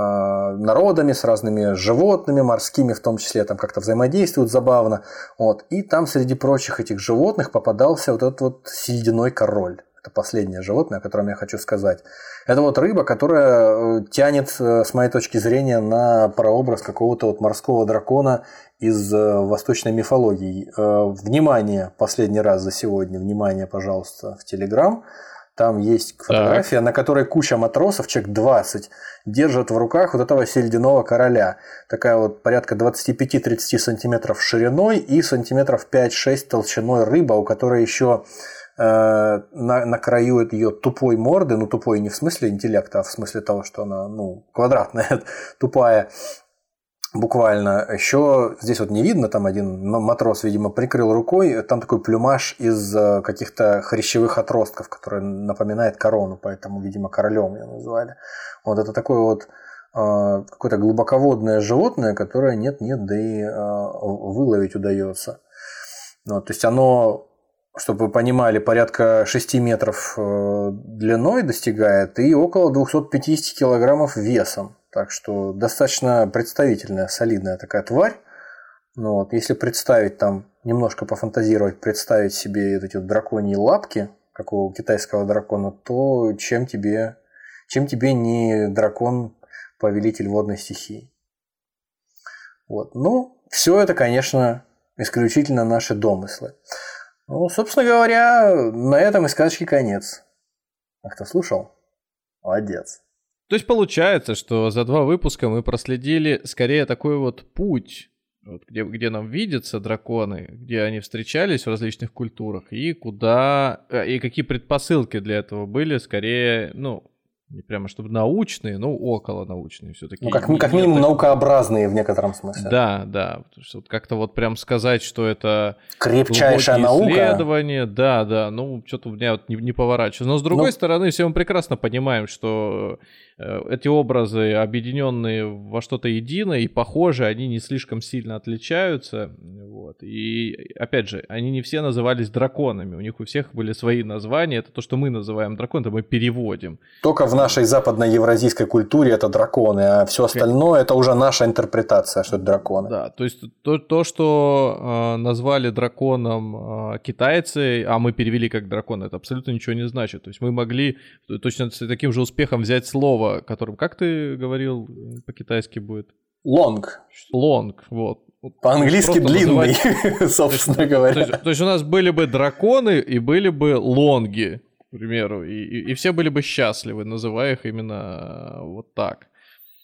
народами, с разными животными, морскими в том числе, там как-то взаимодействуют забавно. Вот. И там среди прочих этих животных попадался вот этот вот сединой король. Это последнее животное, о котором я хочу сказать. Это вот рыба, которая э, тянет, э, с моей точки зрения, на прообраз какого-то вот морского дракона из э, восточной мифологии. Внимание, последний раз за сегодня, внимание, пожалуйста, в Телеграм. Там есть фотография, на которой куча матросов, человек 20, держат в руках вот этого сельдяного короля. Такая вот порядка 25-30 сантиметров шириной и сантиметров 5-6 толщиной рыба, у которой еще на, на краю ее тупой морды, ну тупой не в смысле интеллекта, а в смысле того, что она ну, квадратная, тупая, буквально. Еще здесь вот не видно, там один матрос, видимо, прикрыл рукой, там такой плюмаж из э, каких-то хрящевых отростков, который напоминает корону, поэтому, видимо, королем ее называли. Вот это такое вот э, какое-то глубоководное животное, которое нет-нет, да и э, выловить удается. Ну, то есть оно, чтобы вы понимали, порядка 6 метров э, длиной достигает и около 250 килограммов весом. Так что достаточно представительная, солидная такая тварь. Ну, вот, если представить там, немножко пофантазировать, представить себе вот эти вот драконьи лапки, как у китайского дракона, то чем тебе, чем тебе не дракон, повелитель водной стихии. Вот. Ну, все это, конечно, исключительно наши домыслы. Ну, собственно говоря, на этом и сказочки конец. А кто слушал? Молодец. То есть получается, что за два выпуска мы проследили скорее такой вот путь, вот где, где нам видятся драконы, где они встречались в различных культурах, и куда, э, и какие предпосылки для этого были, скорее, ну, не прямо чтобы научные, но около научные все-таки. Ну, как, как минимум нет, наукообразные в некотором смысле. Да, да. Что как-то вот прям сказать, что это крепчайшая наука. Исследование, да, да. Ну, что-то у меня вот не, не поворачивается. Но с другой ну... стороны, все мы прекрасно понимаем, что Э, эти образы, объединенные во что-то единое и похожие, они не слишком сильно отличаются. Вот. И опять же, они не все назывались драконами, у них у всех были свои названия. Это то, что мы называем дракон, это мы переводим. Только в нашей западноевразийской культуре это драконы, а все остальное это уже наша интерпретация, что это драконы. Да, то есть то, то что э, назвали драконом э, китайцы, а мы перевели как дракон, это абсолютно ничего не значит. То есть мы могли точно с таким же успехом взять слово которым, как ты говорил, по-китайски будет? Long. Long, вот. По-английски длинный, называть... собственно говоря. То есть, то есть у нас были бы драконы и были бы лонги, к примеру, и, и, и все были бы счастливы, называя их именно вот так.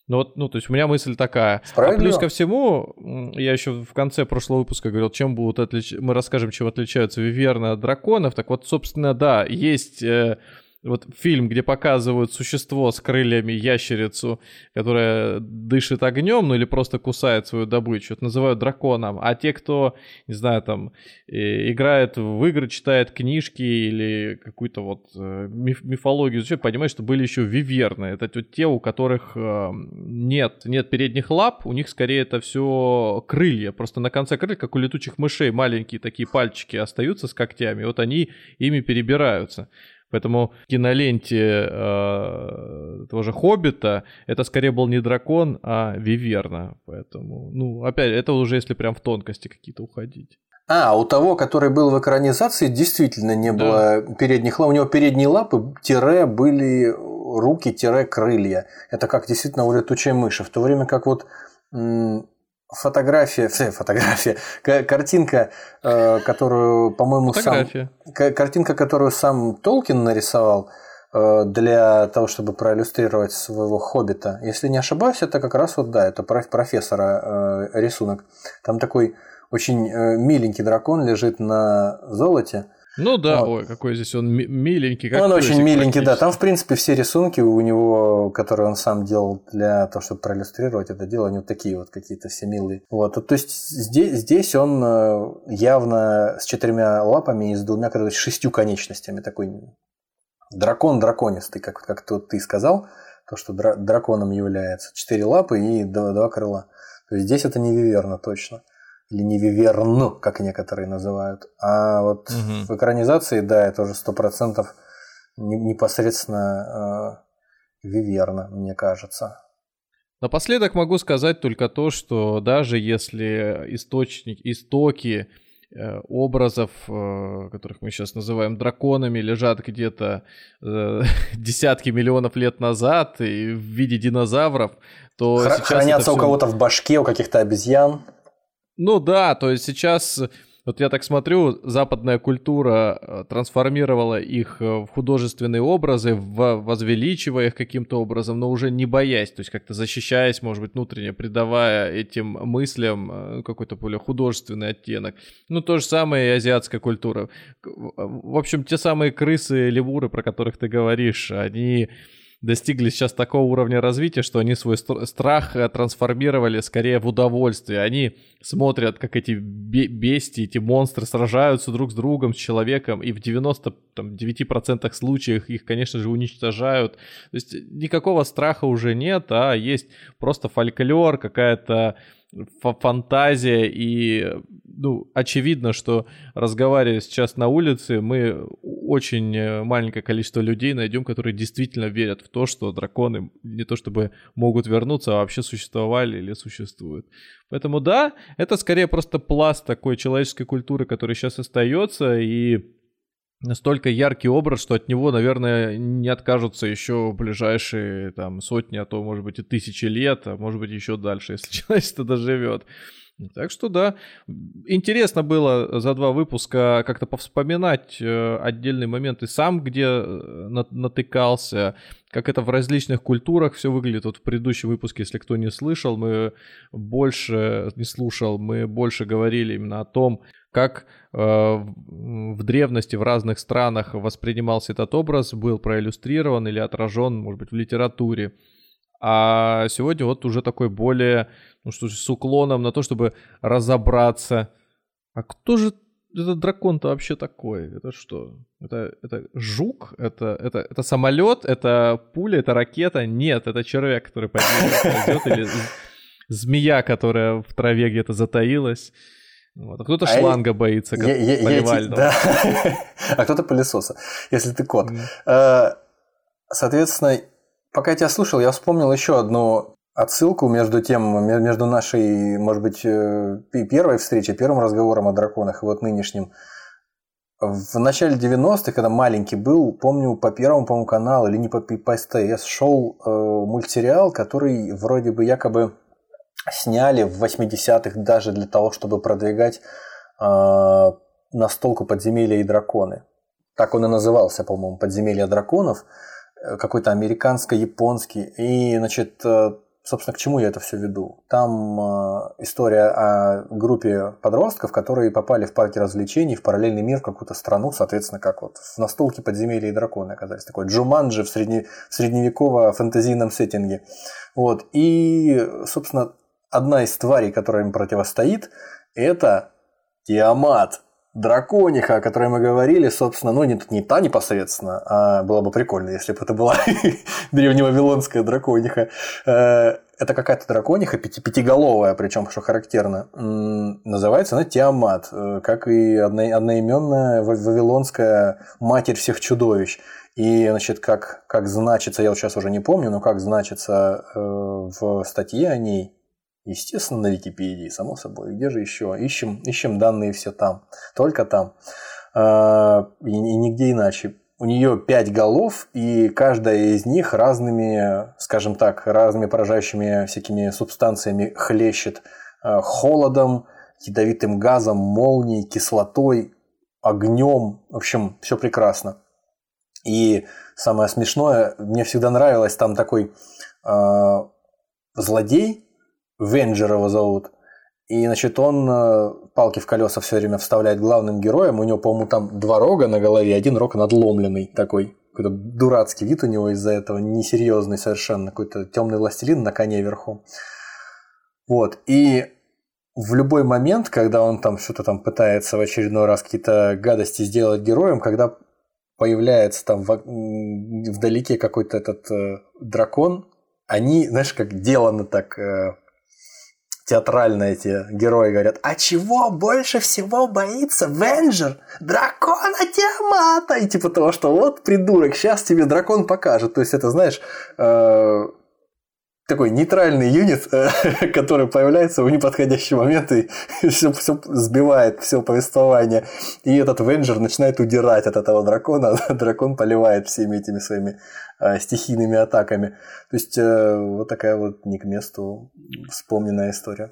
Ну вот, ну, то есть у меня мысль такая. А плюс ко всему, я еще в конце прошлого выпуска говорил, чем будут отлич... мы расскажем, чем отличаются виверны от драконов. Так вот, собственно, да, есть э, вот фильм, где показывают существо с крыльями, ящерицу, которая дышит огнем, ну или просто кусает свою добычу, это называют драконом. А те, кто, не знаю, там, играет в игры, читает книжки или какую-то вот э, миф мифологию изучает, понимают, что были еще виверны. Это вот те, у которых э, нет, нет передних лап, у них скорее это все крылья. Просто на конце крылья, как у летучих мышей, маленькие такие пальчики остаются с когтями, вот они ими перебираются. Поэтому в киноленте э, тоже Хоббита это скорее был не дракон, а Виверна. Поэтому, ну, опять, это уже если прям в тонкости какие-то уходить. А, у того, который был в экранизации, действительно не было да. передних лап. У него передние лапы, тире, были руки, тире, крылья. Это как действительно у летучей мыши. В то время как вот фотография, фотография, картинка, э, которую, по-моему, сам, картинка, которую сам Толкин нарисовал э, для того, чтобы проиллюстрировать своего хоббита. Если не ошибаюсь, это как раз вот да, это профессора э, рисунок. Там такой очень миленький дракон лежит на золоте, ну да, вот. ой, какой здесь он миленький. Как он очень миленький, да. Там, в принципе, все рисунки у него, которые он сам делал для того, чтобы проиллюстрировать это дело, они вот такие вот какие-то все милые. Вот, то есть здесь, здесь он э, явно с четырьмя лапами и с двумя, короче, шестью конечностями. Такой дракон драконистый, как, как ты сказал, то, что драконом является. Четыре лапы и два, два крыла. То есть здесь это не виверна точно или не виверн, как некоторые называют. А вот угу. в экранизации, да, это уже сто процентов непосредственно э, виверна, мне кажется. Напоследок могу сказать только то, что даже если источник, истоки э, образов, э, которых мы сейчас называем драконами, лежат где-то э, десятки миллионов лет назад и в виде динозавров, то Хр- сейчас хранятся все... у кого-то в башке, у каких-то обезьян. Ну да, то есть сейчас, вот я так смотрю, западная культура э, трансформировала их э, в художественные образы, возвеличивая их каким-то образом, но уже не боясь, то есть как-то защищаясь, может быть, внутренне, придавая этим мыслям э, какой-то более художественный оттенок. Ну то же самое и азиатская культура. В общем, те самые крысы, левуры, про которых ты говоришь, они достигли сейчас такого уровня развития, что они свой страх э, трансформировали скорее в удовольствие. Они смотрят, как эти бести, эти монстры сражаются друг с другом, с человеком, и в 99% случаев их, конечно же, уничтожают. То есть никакого страха уже нет, а есть просто фольклор, какая-то фантазия и ну, очевидно, что разговаривая сейчас на улице, мы очень э, маленькое количество людей найдем, которые действительно верят в то, что драконы не то чтобы могут вернуться, а вообще существовали или существуют. Поэтому да, это скорее просто пласт такой человеческой культуры, который сейчас остается, и настолько яркий образ, что от него, наверное, не откажутся еще ближайшие там сотни, а то, может быть, и тысячи лет, а может быть, еще дальше, если человечество доживет. Так что да, интересно было за два выпуска как-то повспоминать э, отдельные моменты сам, где э, натыкался, как это в различных культурах все выглядит. Вот в предыдущем выпуске, если кто не слышал, мы больше не слушал, мы больше говорили именно о том, как э, в древности в разных странах воспринимался этот образ, был проиллюстрирован или отражен, может быть, в литературе. А сегодня вот уже такой более, ну что с уклоном на то, чтобы разобраться. А кто же этот дракон-то вообще такой? Это что? Это, это жук? Это, это, это самолет? Это пуля? Это ракета? Нет, это человек, который пойдет, или змея, которая в траве где-то затаилась. Вот. А кто-то а шланга я, боится, как я, поливального. да. а кто-то пылесоса, если ты кот. Mm. Соответственно, пока я тебя слушал, я вспомнил еще одну отсылку между тем, между нашей, может быть, э, первой встречей, первым разговором о драконах и вот нынешним. В начале 90-х, когда маленький был, помню, по первому, по-моему, каналу или не по, по СТС шел э, мультсериал, который вроде бы якобы сняли в 80-х даже для того, чтобы продвигать э, настолку «Подземелья и драконы». Так он и назывался, по-моему, «Подземелья драконов», э, какой-то американско-японский. И, значит, э, собственно, к чему я это все веду? Там э, история о группе подростков, которые попали в парке развлечений, в параллельный мир, в какую-то страну, соответственно, как вот в настолке «Подземелья и драконы» оказались. Такой Джуманджи в, средне, в средневеково-фэнтезийном сеттинге. Вот. И, собственно, одна из тварей, которая им противостоит, это Тиамат, дракониха, о которой мы говорили, собственно, ну не, не та непосредственно, а было бы прикольно, если бы это была древневавилонская дракониха. Э, это какая-то дракониха, пяти, пятиголовая, причем, что характерно. Называется она Тиамат, э, как и одно, одноименная вавилонская матерь всех чудовищ. И, значит, как, как значится, я вот сейчас уже не помню, но как значится э, в статье о ней, Естественно, на Википедии, само собой. Где же еще? Ищем, ищем данные все там. Только там. А, и, и нигде иначе. У нее пять голов, и каждая из них разными, скажем так, разными поражающими всякими субстанциями хлещет а, холодом, ядовитым газом, молнией, кислотой, огнем. В общем, все прекрасно. И самое смешное, мне всегда нравилось, там такой э, злодей, Венджер его зовут. И, значит, он э, палки в колеса все время вставляет главным героем. У него, по-моему, там два рога на голове, один рог надломленный такой. Какой-то дурацкий вид у него из-за этого, несерьезный совершенно. Какой-то темный властелин на коне верхом. Вот. И в любой момент, когда он там что-то там пытается в очередной раз какие-то гадости сделать героем, когда появляется там вдалеке какой-то этот э, дракон, они, знаешь, как делано так э, театрально эти герои говорят, а чего больше всего боится Венджер? Дракона Тиамата! И типа того, что вот придурок, сейчас тебе дракон покажет. То есть это, знаешь, э, такой нейтральный юнит, э, который появляется в неподходящий момент и все, все сбивает, все повествование. И этот Венджер начинает удирать от этого дракона, а дракон поливает всеми этими своими э, стихийными атаками. То есть э, вот такая вот не к месту вспомненная история.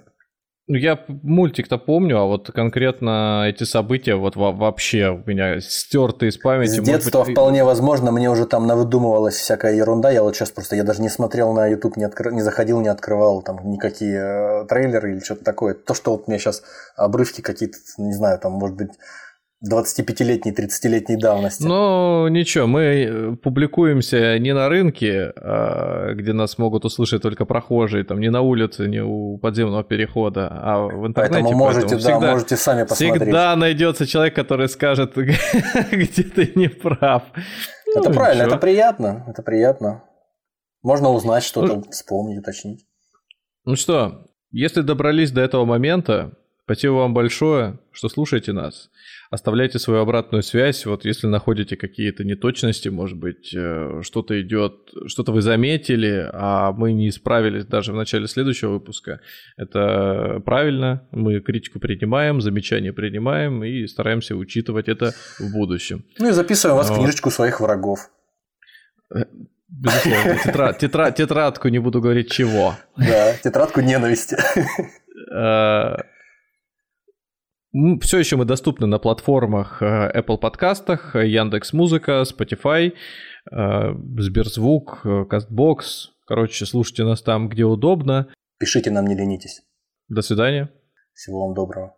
Ну, я мультик-то помню, а вот конкретно эти события вот вообще у меня стерты из памяти. С детства быть... вполне возможно, мне уже там навыдумывалась всякая ерунда. Я вот сейчас просто, я даже не смотрел на YouTube, не, откр... не заходил, не открывал там никакие э, трейлеры или что-то такое. То, что вот мне сейчас обрывки какие-то, не знаю, там, может быть, 25-летней, 30-летней давности. Ну, ничего, мы э, публикуемся не на рынке, а, где нас могут услышать только прохожие, там не на улице, не у подземного перехода, а в интернете. Поэтому можете, поэтому всегда, да, можете сами посмотреть. Всегда найдется человек, который скажет, где ты не прав. Это ну, правильно, ничего. это приятно, это приятно. Можно узнать что-то, ну, вспомнить, уточнить. Ну что, если добрались до этого момента, Спасибо вам большое, что слушаете нас. Оставляйте свою обратную связь. Вот если находите какие-то неточности, может быть, э, что-то идет, что-то вы заметили, а мы не исправились даже в начале следующего выпуска. Это правильно. Мы критику принимаем, замечания принимаем и стараемся учитывать это в будущем. Ну и записываем вас вот. книжечку своих врагов. Э, безусловно, тетра- тетра- тетрадку не буду говорить чего. Да, тетрадку ненависти. Э, все еще мы доступны на платформах э, Apple подкастах, Яндекс Музыка, Spotify, э, Сберзвук, Castbox. Короче, слушайте нас там, где удобно. Пишите нам, не ленитесь. До свидания. Всего вам доброго.